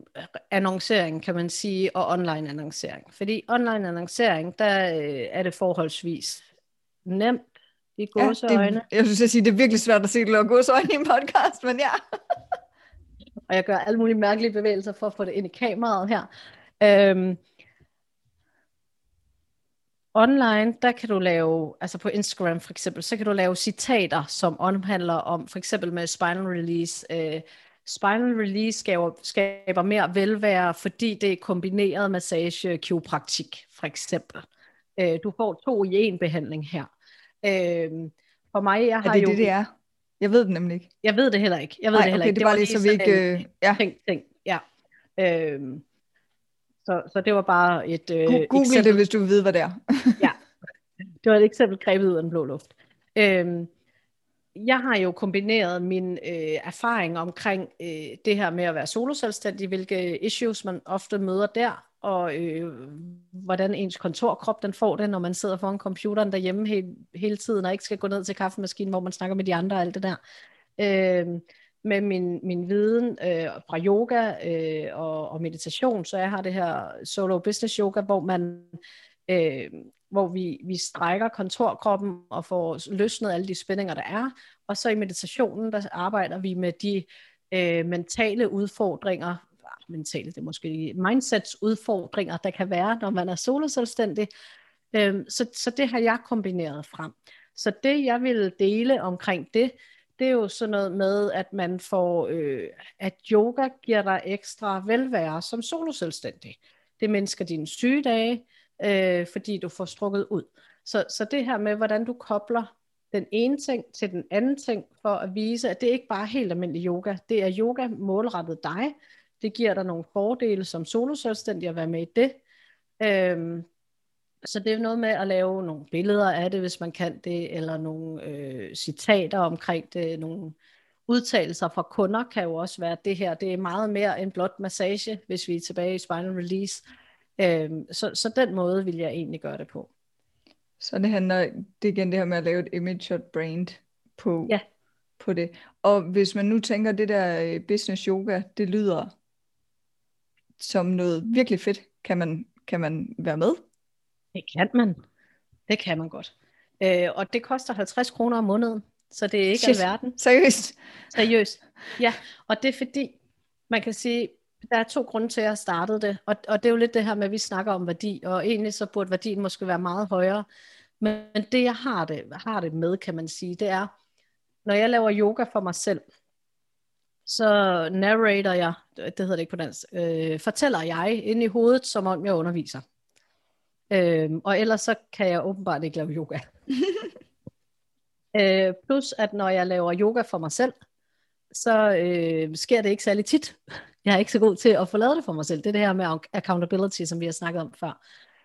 annoncering, kan man sige, og online annoncering. Fordi online annoncering, der øh, er det forholdsvis nemt i gåseøjne. Ja, jeg synes at sige, det er virkelig svært at se det gåseøjne i en podcast, men ja. og jeg gør alle mulige mærkelige bevægelser for at få det ind i kameraet her. Øhm, online, der kan du lave, altså på Instagram for eksempel, så kan du lave citater, som omhandler om, for eksempel med spinal release. Øh, spinal release skaber, skaber mere velvære, fordi det er kombineret massage kiropraktik, for eksempel. Øh, du får to i en behandling her. Øh, for mig, jeg har er det jo... det, det er? Jeg ved det nemlig ikke. Jeg ved det heller ikke. Jeg ved Nej, det heller okay, ikke. det var lige så vi ikke... Øh, ja. Ting, ting, ja. Øh, så, så det var bare et øh, Google eksempel. det, hvis du vil vide, hvad det er. ja, det var et eksempel grebet ud af den blå luft. Øh, jeg har jo kombineret min øh, erfaring omkring øh, det her med at være soloselvstændig, hvilke issues man ofte møder der, og øh, hvordan ens kontorkrop den får det, når man sidder foran computeren derhjemme hele, hele tiden, og ikke skal gå ned til kaffemaskinen, hvor man snakker med de andre og alt det der. Øh, med min, min viden øh, fra yoga øh, og, og meditation, så jeg har det her solo business yoga, hvor man øh, hvor vi, vi strækker kontorkroppen og får løsnet alle de spændinger, der er. Og så i meditationen, der arbejder vi med de øh, mentale udfordringer, mentale, det er måske mindsets udfordringer, der kan være, når man er soloselvstændig. Øh, så, så det har jeg kombineret frem. Så det, jeg vil dele omkring det, det er jo sådan noget med, at man får, øh, at yoga giver dig ekstra velvære som soloselvstændig. Det mindsker dine sygedage, øh, fordi du får strukket ud. Så, så det her med, hvordan du kobler den ene ting til den anden ting, for at vise, at det ikke bare er helt almindelig yoga. Det er yoga målrettet dig, det giver dig nogle fordele som soloselvstændig at være med i det. Øhm, så det er noget med at lave nogle billeder af det, hvis man kan det, eller nogle øh, citater omkring det, nogle udtalelser fra kunder kan jo også være, at det her det er meget mere end blot massage, hvis vi er tilbage i spinal release. Øhm, så, så den måde vil jeg egentlig gøre det på. Så det handler, det igen det her med at lave et image og brand på, ja. på det. Og hvis man nu tænker, det der øh, business yoga, det lyder som noget virkelig fedt. Kan man, kan man være med? Det kan man. Det kan man godt. Øh, og det koster 50 kroner om måneden, så det er ikke Shit. alverden. Seriøst? Seriøst. Ja, og det er fordi, man kan sige, der er to grunde til, at jeg startede det, og, og det er jo lidt det her med, at vi snakker om værdi, og egentlig så burde værdien måske være meget højere, men det jeg har det, har det med, kan man sige, det er, når jeg laver yoga for mig selv, så narrator jeg, det hedder det ikke på dansk, øh, fortæller jeg ind i hovedet, som om jeg underviser. Øh, og ellers så kan jeg åbenbart ikke lave yoga. øh, plus at når jeg laver yoga for mig selv, så øh, sker det ikke særlig tit. Jeg er ikke så god til at få lavet det for mig selv. Det er det her med accountability, som vi har snakket om før.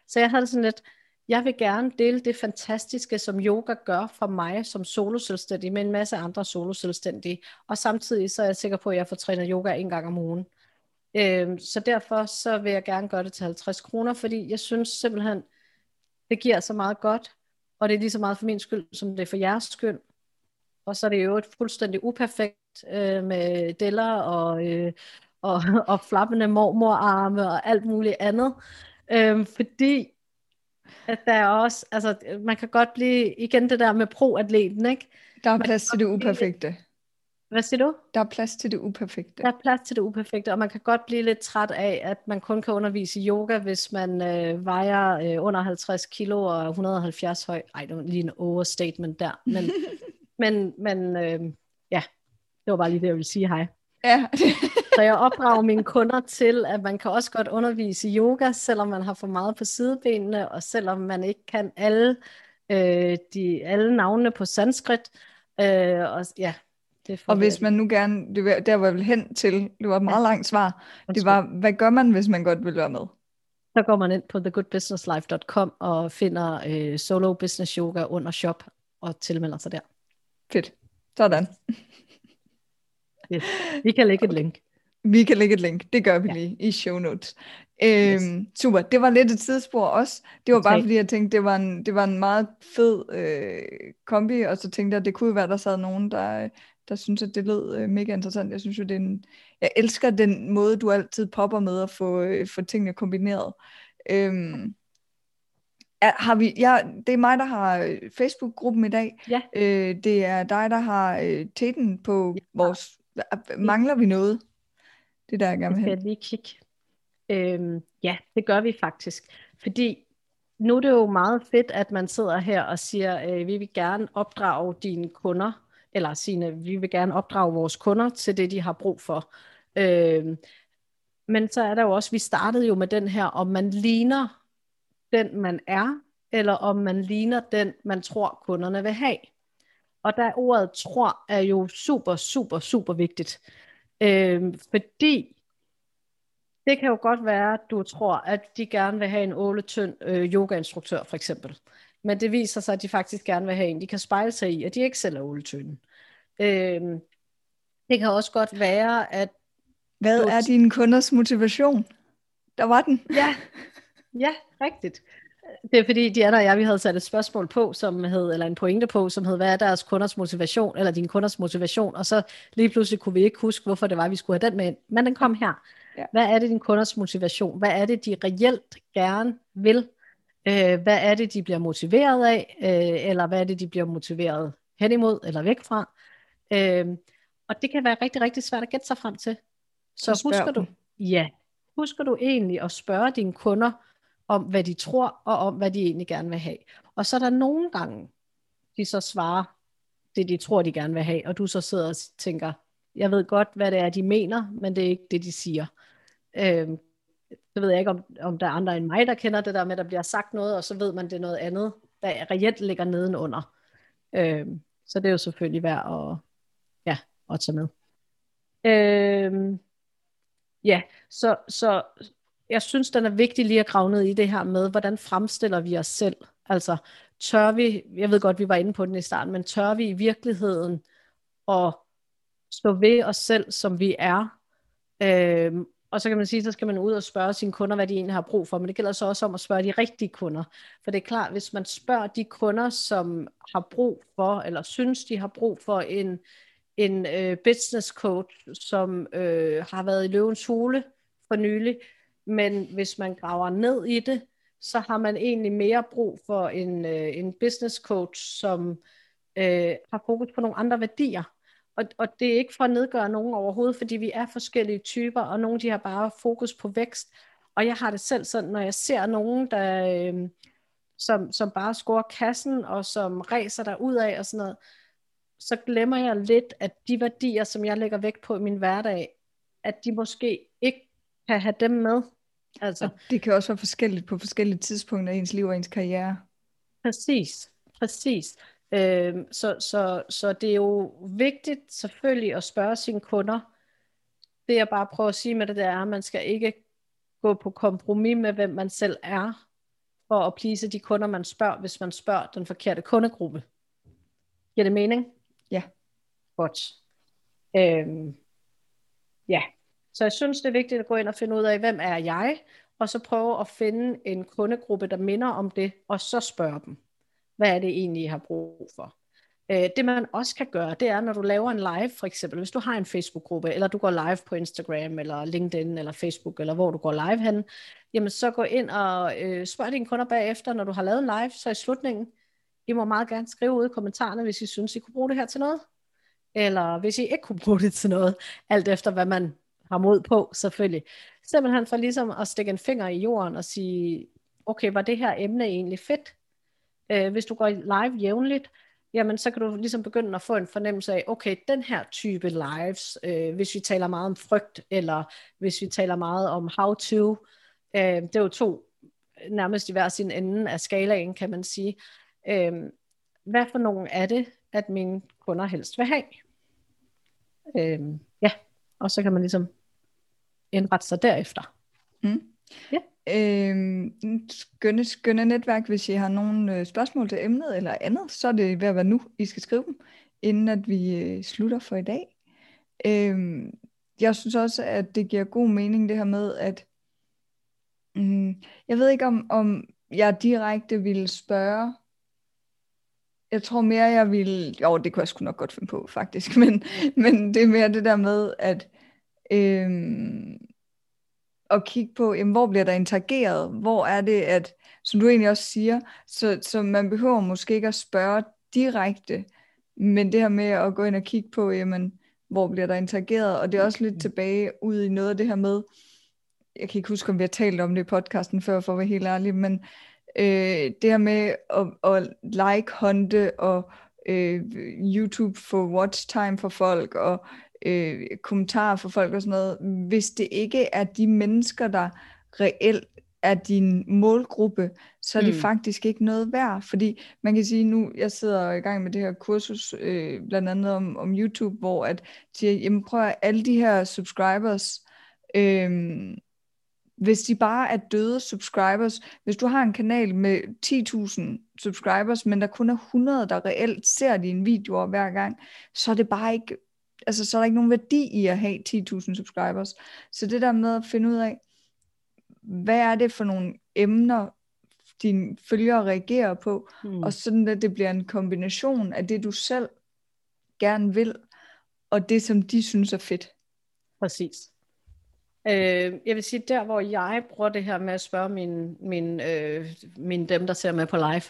Så jeg havde sådan lidt, jeg vil gerne dele det fantastiske, som yoga gør for mig som soloselvstændig, med en masse andre soloselvstændige. Og samtidig så er jeg sikker på, at jeg får trænet yoga en gang om ugen. Øhm, så derfor så vil jeg gerne gøre det til 50 kroner, fordi jeg synes simpelthen, det giver så meget godt, og det er lige så meget for min skyld, som det er for jeres skyld. og så er det jo et fuldstændig uperfekt øh, med deller og, øh, og, og flappende mormorarme og alt muligt andet. Øh, fordi at der er også, altså man kan godt blive, igen det der med pro-atleten, ikke? Der er plads til det uperfekte. Hvad siger du? Der er plads til det uperfekte. Der er plads til det uperfekte, og man kan godt blive lidt træt af, at man kun kan undervise i yoga, hvis man øh, vejer øh, under 50 kilo og 170 høj. Ej, det var lige en overstatement der. Men, men, men øh, ja, det var bare lige det, jeg ville sige hej. Ja. Så jeg opdrager mine kunder til, at man kan også godt undervise i yoga, selvom man har for meget på sidebenene, og selvom man ikke kan alle, øh, de, alle navnene på sanskrit. Øh, og ja, det og hvis man nu gerne, det var, der var vel hen til, det var et meget ja. langt svar, det var, hvad gør man, hvis man godt vil være med? Så går man ind på thegoodbusinesslife.com og finder øh, solo business yoga under shop og tilmelder sig der. Fedt. Sådan. yes. Vi kan lægge et link. Vi kan lægge et link, det gør vi ja. lige i show notes. Øhm, yes. Super, det var lidt et tidsspor også. Det var bare okay. fordi, jeg tænkte, det var en, det var en meget fed øh, kombi, og så tænkte jeg, at det kunne være, der sad nogen, der, der synes, at det lød øh, mega interessant. Jeg synes jo, det er en, jeg elsker den måde, du altid popper med at få, øh, få tingene kombineret. Øhm, er, har vi, ja, det er mig, der har øh, Facebook-gruppen i dag. Ja. Øh, det er dig, der har øh, teten på ja. vores... Mangler vi noget? Det der, jeg gerne vil have. lige kigge. Øhm, ja, det gør vi faktisk. Fordi nu er det jo meget fedt, at man sidder her og siger, øh, vi vil gerne opdrage dine kunder eller sine, vi vil gerne opdrage vores kunder til det, de har brug for. Øh, men så er der jo også, vi startede jo med den her, om man ligner den, man er, eller om man ligner den, man tror, kunderne vil have. Og der ordet tror er jo super, super, super vigtigt. Øh, fordi det kan jo godt være, at du tror, at de gerne vil have en åletynd øh, yogainstruktør for eksempel. Men det viser sig, at de faktisk gerne vil have en, de kan spejle sig i, at de ikke selv er olietynden. Øh, det kan også godt være, at... Hvad du... er din kunders motivation? Der var den. Ja, ja rigtigt. Det er fordi Diana og jeg, vi havde sat et spørgsmål på, som hed, eller en pointe på, som hed, hvad er deres kunders motivation, eller din kunders motivation, og så lige pludselig kunne vi ikke huske, hvorfor det var, vi skulle have den med ind. Men den kom her. Ja. Hvad er det din kunders motivation? Hvad er det, de reelt gerne vil? Øh, hvad er det, de bliver motiveret af, øh, eller hvad er det, de bliver motiveret hen imod eller væk fra? Øh, og det kan være rigtig, rigtig svært at gætte sig frem til. Så husker du, ja, husker du egentlig at spørge dine kunder om, hvad de tror, og om, hvad de egentlig gerne vil have. Og så er der nogle gange, de så svarer det, de tror, de gerne vil have, og du så sidder og tænker, jeg ved godt, hvad det er, de mener, men det er ikke det, de siger. Øh, så ved jeg ikke, om, om der er andre end mig, der kender det der med, at der bliver sagt noget, og så ved man, det er noget andet, der reelt ligger nedenunder. Øh, så det er jo selvfølgelig værd at, ja, at tage med. Øh, ja, så, så jeg synes, den er vigtig lige at grave ned i det her med, hvordan fremstiller vi os selv? Altså, tør vi, jeg ved godt, vi var inde på den i starten, men tør vi i virkeligheden at stå ved os selv, som vi er, øh, og så kan man sige, så skal man ud og spørge sine kunder, hvad de egentlig har brug for. Men det gælder så også om at spørge de rigtige kunder. For det er klart, hvis man spørger de kunder, som har brug for, eller synes, de har brug for en, en øh, business coach, som øh, har været i løvens hule for nylig, men hvis man graver ned i det, så har man egentlig mere brug for en, øh, en business coach, som øh, har fokus på nogle andre værdier. Og, og det er ikke for at nedgøre nogen overhovedet, fordi vi er forskellige typer, og nogle de har bare fokus på vækst. Og jeg har det selv sådan, når jeg ser nogen, der, øh, som, som bare scorer kassen, og som ræser der ud af og sådan noget, så glemmer jeg lidt, at de værdier, som jeg lægger vægt på i min hverdag, at de måske ikke kan have dem med. Altså. Og det kan også være forskelligt på forskellige tidspunkter i ens liv og ens karriere. Præcis, præcis. Øh, så, så, så det er jo vigtigt selvfølgelig at spørge sine kunder. Det jeg bare prøver at sige med det, det er, at man skal ikke gå på kompromis med, hvem man selv er, for at plise de kunder, man spørger, hvis man spørger den forkerte kundegruppe. Giver det mening? Ja. Godt. Øhm, ja, så jeg synes, det er vigtigt at gå ind og finde ud af, hvem er jeg, og så prøve at finde en kundegruppe, der minder om det, og så spørge dem hvad er det egentlig, I har brug for? Øh, det man også kan gøre, det er, når du laver en live, for eksempel, hvis du har en Facebook-gruppe, eller du går live på Instagram, eller LinkedIn, eller Facebook, eller hvor du går live hen, jamen så gå ind og øh, spørg dine kunder bagefter, når du har lavet en live, så i slutningen, I må meget gerne skrive ud i kommentarerne, hvis I synes, I kunne bruge det her til noget, eller hvis I ikke kunne bruge det til noget, alt efter hvad man har mod på, selvfølgelig. Simpelthen for ligesom at stikke en finger i jorden og sige, okay, var det her emne egentlig fedt? Øh, hvis du går live jævnligt, jamen så kan du ligesom begynde at få en fornemmelse af, okay, den her type lives, øh, hvis vi taler meget om frygt, eller hvis vi taler meget om how to, øh, det er jo to øh, nærmest i hver sin ende af skalaen, kan man sige. Øh, hvad for nogen er det, at mine kunder helst vil have? Øh, ja, og så kan man ligesom indrette sig derefter. Mm. Ja. Øhm, skønne, skønne netværk, hvis I har nogle øh, spørgsmål til emnet eller andet, så er det ved at være nu, I skal skrive dem, inden at vi øh, slutter for i dag. Øhm, jeg synes også, at det giver god mening det her med, at mm, jeg ved ikke om, om jeg direkte ville spørge, jeg tror mere, jeg ville, jo det kunne jeg sgu nok godt finde på faktisk, men, men det er mere det der med, at øhm, at kigge på, jamen, hvor bliver der interageret? Hvor er det, at, som du egentlig også siger, så, så man behøver måske ikke at spørge direkte, men det her med at gå ind og kigge på, jamen, hvor bliver der interageret? Og det er også lidt tilbage ud i noget af det her med, jeg kan ikke huske, om vi har talt om det i podcasten før, for at være helt ærlig, men øh, det her med at, at like-hunte og øh, YouTube for watch time for folk, og øh, kommentarer fra folk og sådan noget, hvis det ikke er de mennesker, der reelt er din målgruppe, så er det mm. faktisk ikke noget værd, fordi man kan sige nu, jeg sidder i gang med det her kursus, øh, blandt andet om, om YouTube, hvor at siger, jamen prøv at alle de her subscribers, øh, hvis de bare er døde subscribers, hvis du har en kanal med 10.000 subscribers, men der kun er 100, der reelt ser dine videoer hver gang, så er det bare ikke altså, så er der ikke nogen værdi i at have 10.000 subscribers. Så det der med at finde ud af, hvad er det for nogle emner, dine følgere reagerer på, mm. og sådan at det bliver en kombination af det, du selv gerne vil, og det, som de synes er fedt. Præcis. Øh, jeg vil sige, der hvor jeg bruger det her med at spørge min, min, øh, min dem, der ser med på live,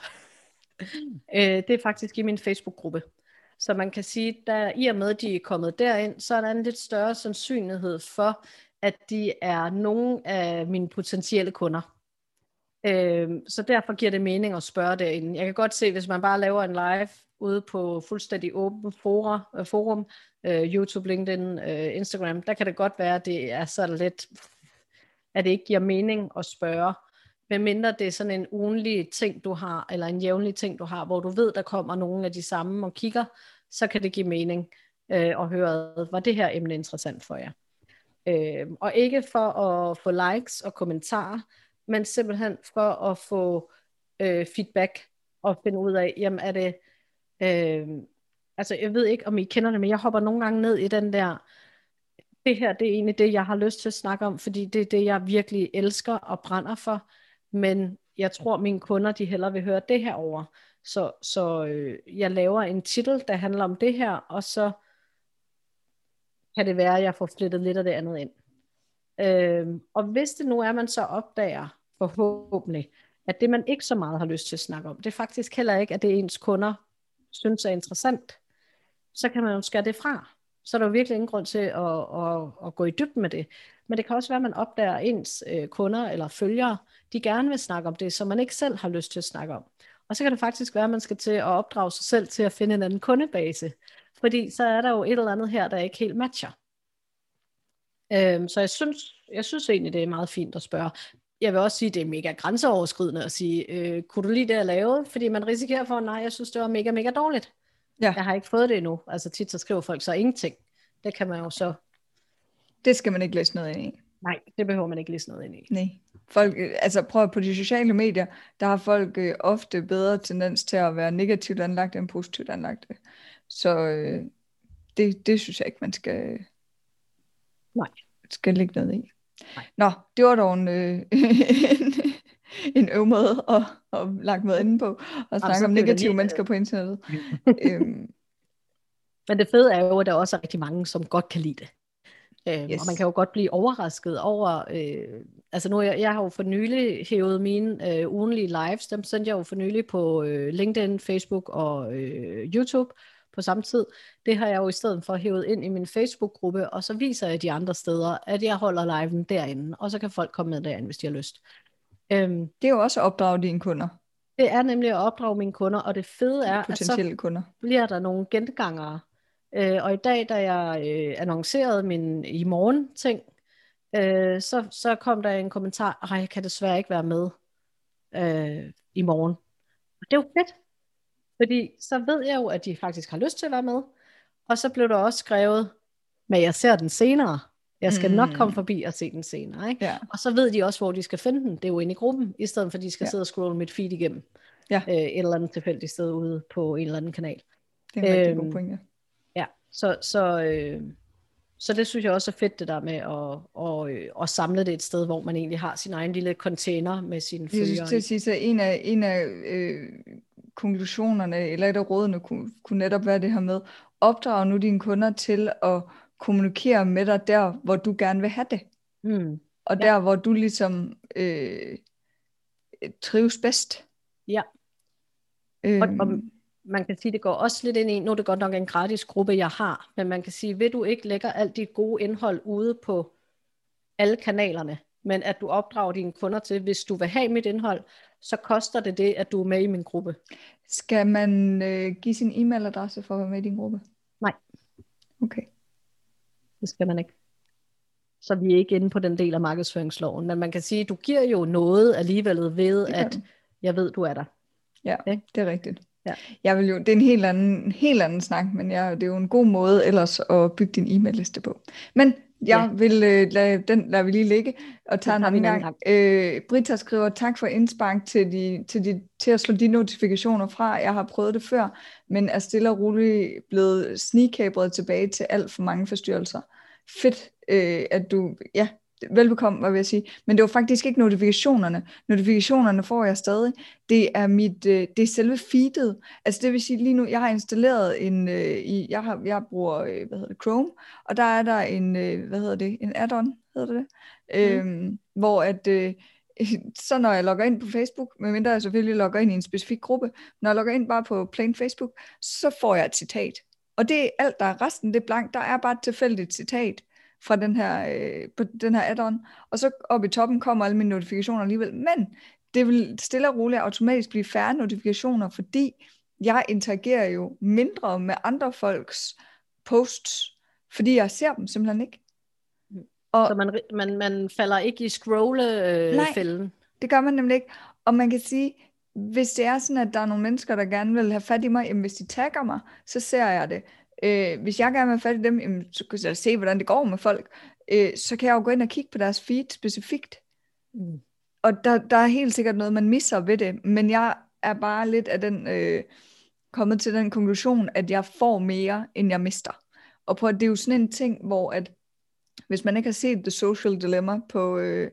øh, det er faktisk i min Facebook-gruppe. Så man kan sige, at i og med, at de er kommet derind, så er der en lidt større sandsynlighed for, at de er nogle af mine potentielle kunder. Øh, så derfor giver det mening at spørge derinde. Jeg kan godt se, hvis man bare laver en live ude på fuldstændig åben fora, øh, forum, øh, YouTube, LinkedIn, øh, Instagram, der kan det godt være, at det er så lidt, at det ikke giver mening at spørge. Men mindre det er sådan en ugenlig ting, du har, eller en jævnlig ting, du har, hvor du ved, der kommer nogen af de samme og kigger, så kan det give mening øh, at høre, var det her emne interessant for jer. Øh, og ikke for at få likes og kommentarer, men simpelthen for at få øh, feedback og finde ud af, jamen er det, øh, altså jeg ved ikke, om I kender det, men jeg hopper nogle gange ned i den der, det her, det er egentlig det, jeg har lyst til at snakke om, fordi det er det, jeg virkelig elsker og brænder for, men jeg tror, mine kunder, de hellere vil høre det her over. Så, så øh, jeg laver en titel, der handler om det her, og så kan det være, at jeg får flyttet lidt af det andet ind. Øh, og hvis det nu er, man så opdager, forhåbentlig, at det man ikke så meget har lyst til at snakke om, det er faktisk heller ikke, at det ens kunder synes er interessant, så kan man jo skære det fra. Så er der jo virkelig ingen grund til at, at, at gå i dybden med det. Men det kan også være, at man opdager ens øh, kunder eller følgere, de gerne vil snakke om det, som man ikke selv har lyst til at snakke om. Og så kan det faktisk være, at man skal til at opdrage sig selv til at finde en anden kundebase. Fordi så er der jo et eller andet her, der ikke helt matcher. Øhm, så jeg synes, jeg synes egentlig, det er meget fint at spørge. Jeg vil også sige, at det er mega grænseoverskridende at sige, øh, kunne du lide det, jeg lavede? Fordi man risikerer for, nej, jeg synes, det var mega, mega dårligt. Ja. Jeg har ikke fået det endnu. Altså tit så skriver folk så ingenting. Det kan man jo så... Det skal man ikke læse noget ind i. Nej, det behøver man ikke læse noget ind i. Nej. Folk, altså prøv på de sociale medier, der har folk øh, ofte bedre tendens til at være negativt anlagt end positivt anlagt. Så øh, det, det synes jeg ikke, man skal, Nej. skal lægge noget i. Nej. Nå, det var dog en, øh, en, en øv måde at, at lagt med inde på, og snakke om negative lige... mennesker på internettet. øhm. Men det fede er jo, at der også er rigtig mange, som godt kan lide det. Øhm, yes. Og man kan jo godt blive overrasket over, øh, altså nu, jeg, jeg har jo for nylig hævet mine øh, ugenlige lives, dem sendte jeg jo for nylig på øh, LinkedIn, Facebook og øh, YouTube på samme tid. Det har jeg jo i stedet for hævet ind i min Facebook-gruppe, og så viser jeg de andre steder, at jeg holder liven derinde, og så kan folk komme med derinde, hvis de har lyst. Øhm, det er jo også at opdrage dine kunder. Det er nemlig at opdrage mine kunder, og det fede er, at så kunder. bliver der nogle gengangere. Øh, og i dag, da jeg øh, annoncerede min i morgen ting, øh, så, så kom der en kommentar, at jeg kan desværre ikke være med øh, i morgen. Og det er jo fedt, fordi så ved jeg jo, at de faktisk har lyst til at være med. Og så blev der også skrevet, men jeg ser den senere. Jeg skal mm. nok komme forbi og se den senere. Ikke? Ja. Og så ved de også, hvor de skal finde den. Det er jo inde i gruppen, i stedet for at de skal ja. sidde og scrolle mit feed igennem. Ja. Øh, et eller andet tilfældigt sted ude på en eller anden kanal. Det er en øhm, rigtig god øhm, pointe. Ja, så, så, øh, så det synes jeg også er fedt, det der med at, og, øh, at samle det et sted, hvor man egentlig har sin egen lille container med sine følgere. Jeg synes, til at sige, en af, en af øh, konklusionerne, eller et af rådene, kunne, kunne netop være det her med, opdrag nu dine kunder til at kommunikere med dig der, hvor du gerne vil have det. Mm. Og der, ja. hvor du ligesom øh, trives bedst. Ja. Øhm, og, og man kan sige, det går også lidt ind i, nu er det godt nok en gratis gruppe, jeg har, men man kan sige, vil du ikke lægge alt dit gode indhold ude på alle kanalerne, men at du opdrager dine kunder til, hvis du vil have mit indhold, så koster det det, at du er med i min gruppe. Skal man øh, give sin e-mailadresse for at være med i din gruppe? Nej. Okay. Det skal man ikke. Så vi er ikke inde på den del af markedsføringsloven, men man kan sige, at du giver jo noget alligevel ved, at jeg ved, du er der. Ja, okay? det er rigtigt. Ja. Jeg vil jo, det er en helt anden, helt anden snak, men jeg, det er jo en god måde ellers at bygge din e-mail-liste på. Men jeg ja. vil øh, lade, den lader vi lige ligge og tage en anden gang. Øh, Britta skriver, tak for indspark til, de, til, de, til at slå de notifikationer fra. Jeg har prøvet det før, men er stille og roligt blevet sneakabret tilbage til alt for mange forstyrrelser. Fedt, øh, at du, ja, velbekomme, hvad vil jeg sige. Men det var faktisk ikke notifikationerne. Notifikationerne får jeg stadig. Det er mit, øh, det er selve feedet. Altså det vil sige lige nu, jeg har installeret en, øh, i, jeg, har, jeg bruger, øh, hvad hedder det, Chrome, og der er der en, hvad hedder det, en add-on, hedder det det, mm. øhm, hvor at, så når jeg logger ind på Facebook, medmindre jeg selvfølgelig logger ind i en specifik gruppe, når jeg logger ind bare på plain Facebook, så får jeg et citat. Og det er alt, der er resten, det er blank. Der er bare et tilfældigt citat fra den her, øh, på den her add-on, og så op i toppen kommer alle mine notifikationer alligevel, men det vil stille og roligt automatisk blive færre notifikationer, fordi jeg interagerer jo mindre med andre folks posts, fordi jeg ser dem simpelthen ikke. Og, så man, man, man falder ikke i scrolle-fælden? nej, det gør man nemlig ikke. Og man kan sige, hvis det er sådan, at der er nogle mennesker, der gerne vil have fat i mig, jamen hvis de tagger mig, så ser jeg det. Øh, hvis jeg gerne vil have fat i dem, jamen, så kan jeg se, hvordan det går med folk. Øh, så kan jeg jo gå ind og kigge på deres feed specifikt. Mm. Og der, der er helt sikkert noget, man misser ved det. Men jeg er bare lidt af den, øh, kommet til den konklusion, at jeg får mere, end jeg mister. Og på, det er jo sådan en ting, hvor at, hvis man ikke har set The Social Dilemma på øh,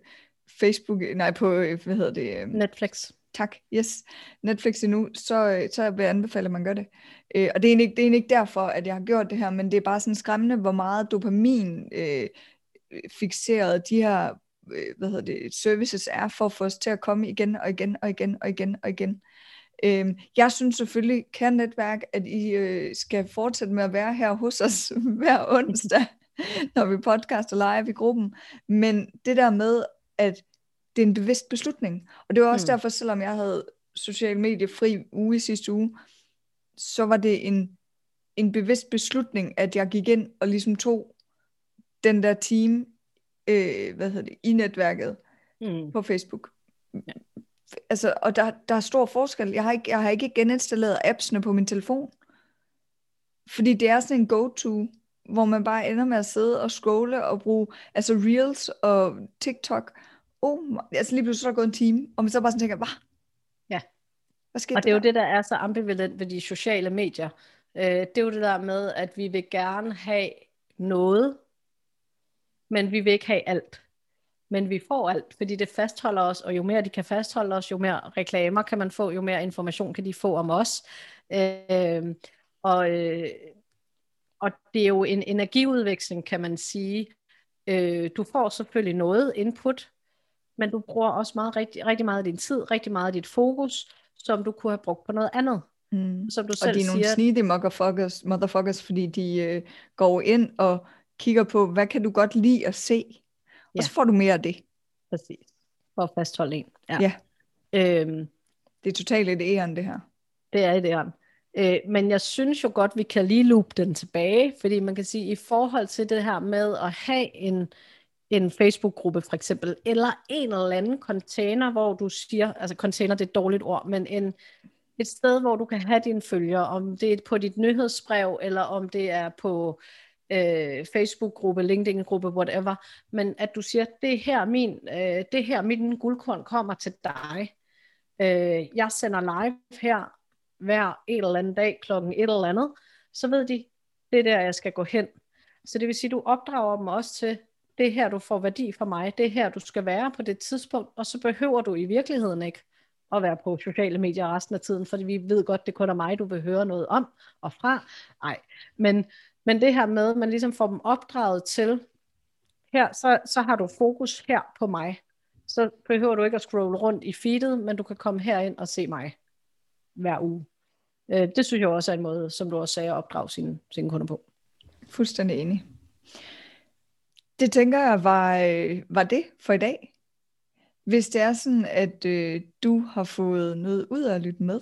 Facebook, nej på, øh, hvad hedder det? Øh, Netflix tak, yes, Netflix endnu, så, øh, så vil jeg anbefale, at man gør det. Øh, og det er, egentlig, det er egentlig ikke derfor, at jeg har gjort det her, men det er bare sådan skræmmende, hvor meget dopamin øh, øh, fixeret de her øh, hvad hedder det, services er, for at få os til at komme igen og igen og igen og igen og igen. Øh, jeg synes selvfølgelig, kan netværk, at I øh, skal fortsætte med at være her hos os hver onsdag, når vi podcaster live i gruppen. Men det der med, at det er en bevidst beslutning. Og det var også mm. derfor, selvom jeg havde social medie fri uge i sidste uge, så var det en, en bevidst beslutning, at jeg gik ind og ligesom tog den der team, øh, hvad hedder det, i netværket mm. på Facebook. Ja. Altså, og der, der er stor forskel. Jeg har, ikke, jeg har ikke geninstalleret appsene på min telefon. Fordi det er sådan en go-to, hvor man bare ender med at sidde og scrolle og bruge altså Reels og TikTok oh, altså lige pludselig så er der gået en time, og man så bare sådan tænker, hvad? Ja. Hvad skete og det er jo det, der er så ambivalent ved de sociale medier. Øh, det er jo det der med, at vi vil gerne have noget, men vi vil ikke have alt. men vi får alt, fordi det fastholder os, og jo mere de kan fastholde os, jo mere reklamer kan man få, jo mere information kan de få om os. Øh, og, øh, og det er jo en energiudveksling, kan man sige. Øh, du får selvfølgelig noget input, men du bruger også meget, rigtig, rigtig meget af din tid, rigtig meget af dit fokus, som du kunne have brugt på noget andet. Mm. Som du selv og de er nogle snide motherfuckers, motherfuckers, fordi de øh, går ind og kigger på, hvad kan du godt lide at se? Ja. Og så får du mere af det. Præcis. For at fastholde en. Ja. ja. Øhm, det er totalt et æren, det her. Det er et æren. Øh, men jeg synes jo godt, vi kan lige loop den tilbage, fordi man kan sige, i forhold til det her med at have en, en Facebook-gruppe for eksempel, eller en eller anden container, hvor du siger, altså container det er et dårligt ord, men en, et sted, hvor du kan have dine følgere, om det er på dit nyhedsbrev, eller om det er på øh, Facebook-gruppe, LinkedIn-gruppe, whatever, men at du siger, det her min, øh, det her min guldkorn kommer til dig. Øh, jeg sender live her hver en eller anden dag klokken et eller andet, så ved de, det er der, jeg skal gå hen. Så det vil sige, du opdrager dem også til, det her, du får værdi fra mig, det her, du skal være på det tidspunkt, og så behøver du i virkeligheden ikke at være på sociale medier resten af tiden, fordi vi ved godt, det kun er mig, du vil høre noget om og fra. Nej, men, men det her med, man ligesom får dem opdraget til, her, så, så har du fokus her på mig. Så behøver du ikke at scrolle rundt i feedet, men du kan komme herind og se mig hver uge. Øh, det synes jeg også er en måde, som du også sagde, at opdrage sine, sine kunder på. Fuldstændig enig. Det tænker jeg var, øh, var det for i dag. Hvis det er sådan, at øh, du har fået noget ud af at lytte med,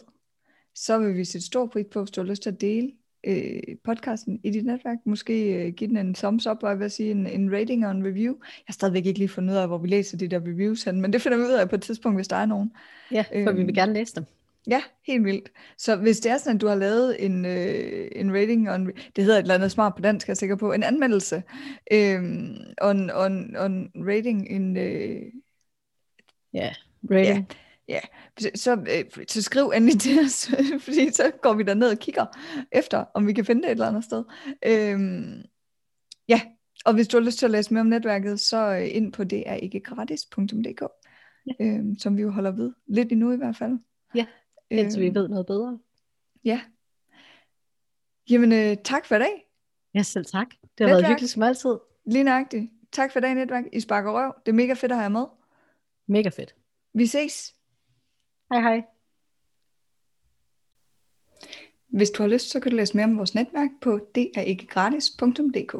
så vil vi sætte stor pris på, hvis du har lyst til at dele øh, podcasten i dit netværk. Måske øh, give den en thumbs up, og jeg vil sige en, en rating og en review. Jeg har stadigvæk ikke lige fundet ud af, hvor vi læser de der reviews hen, men det finder vi ud af på et tidspunkt, hvis der er nogen. Ja, for øhm, vi vil gerne læse dem. Ja, helt vildt. Så hvis det er sådan, at du har lavet en, øh, en rating, og en, det hedder et eller andet smart på dansk, jeg er sikker på, en anmeldelse, øh, og, en, og, en, og en rating, en... Øh, ja, rating. Ja, ja. Så, øh, så skriv endelig til os, fordi så går vi derned og kigger efter, om vi kan finde det et eller andet sted. Øh, ja, og hvis du har lyst til at læse mere om netværket, så øh, ind på det er ikke gratis.dk, ja. øh, som vi jo holder ved, lidt endnu i hvert fald. Ja. Indtil vi øhm. ved noget bedre. Ja. Jamen, øh, tak for i dag. Ja, selv tak. Det har Netværk. været hyggeligt som altid. Lige nøjagtigt. Tak for i dag, Netværk. I sparker røv. Det er mega fedt at have med. Mega fedt. Vi ses. Hej hej. Hvis du har lyst, så kan du læse mere om vores netværk på det er ikke gratis.dk.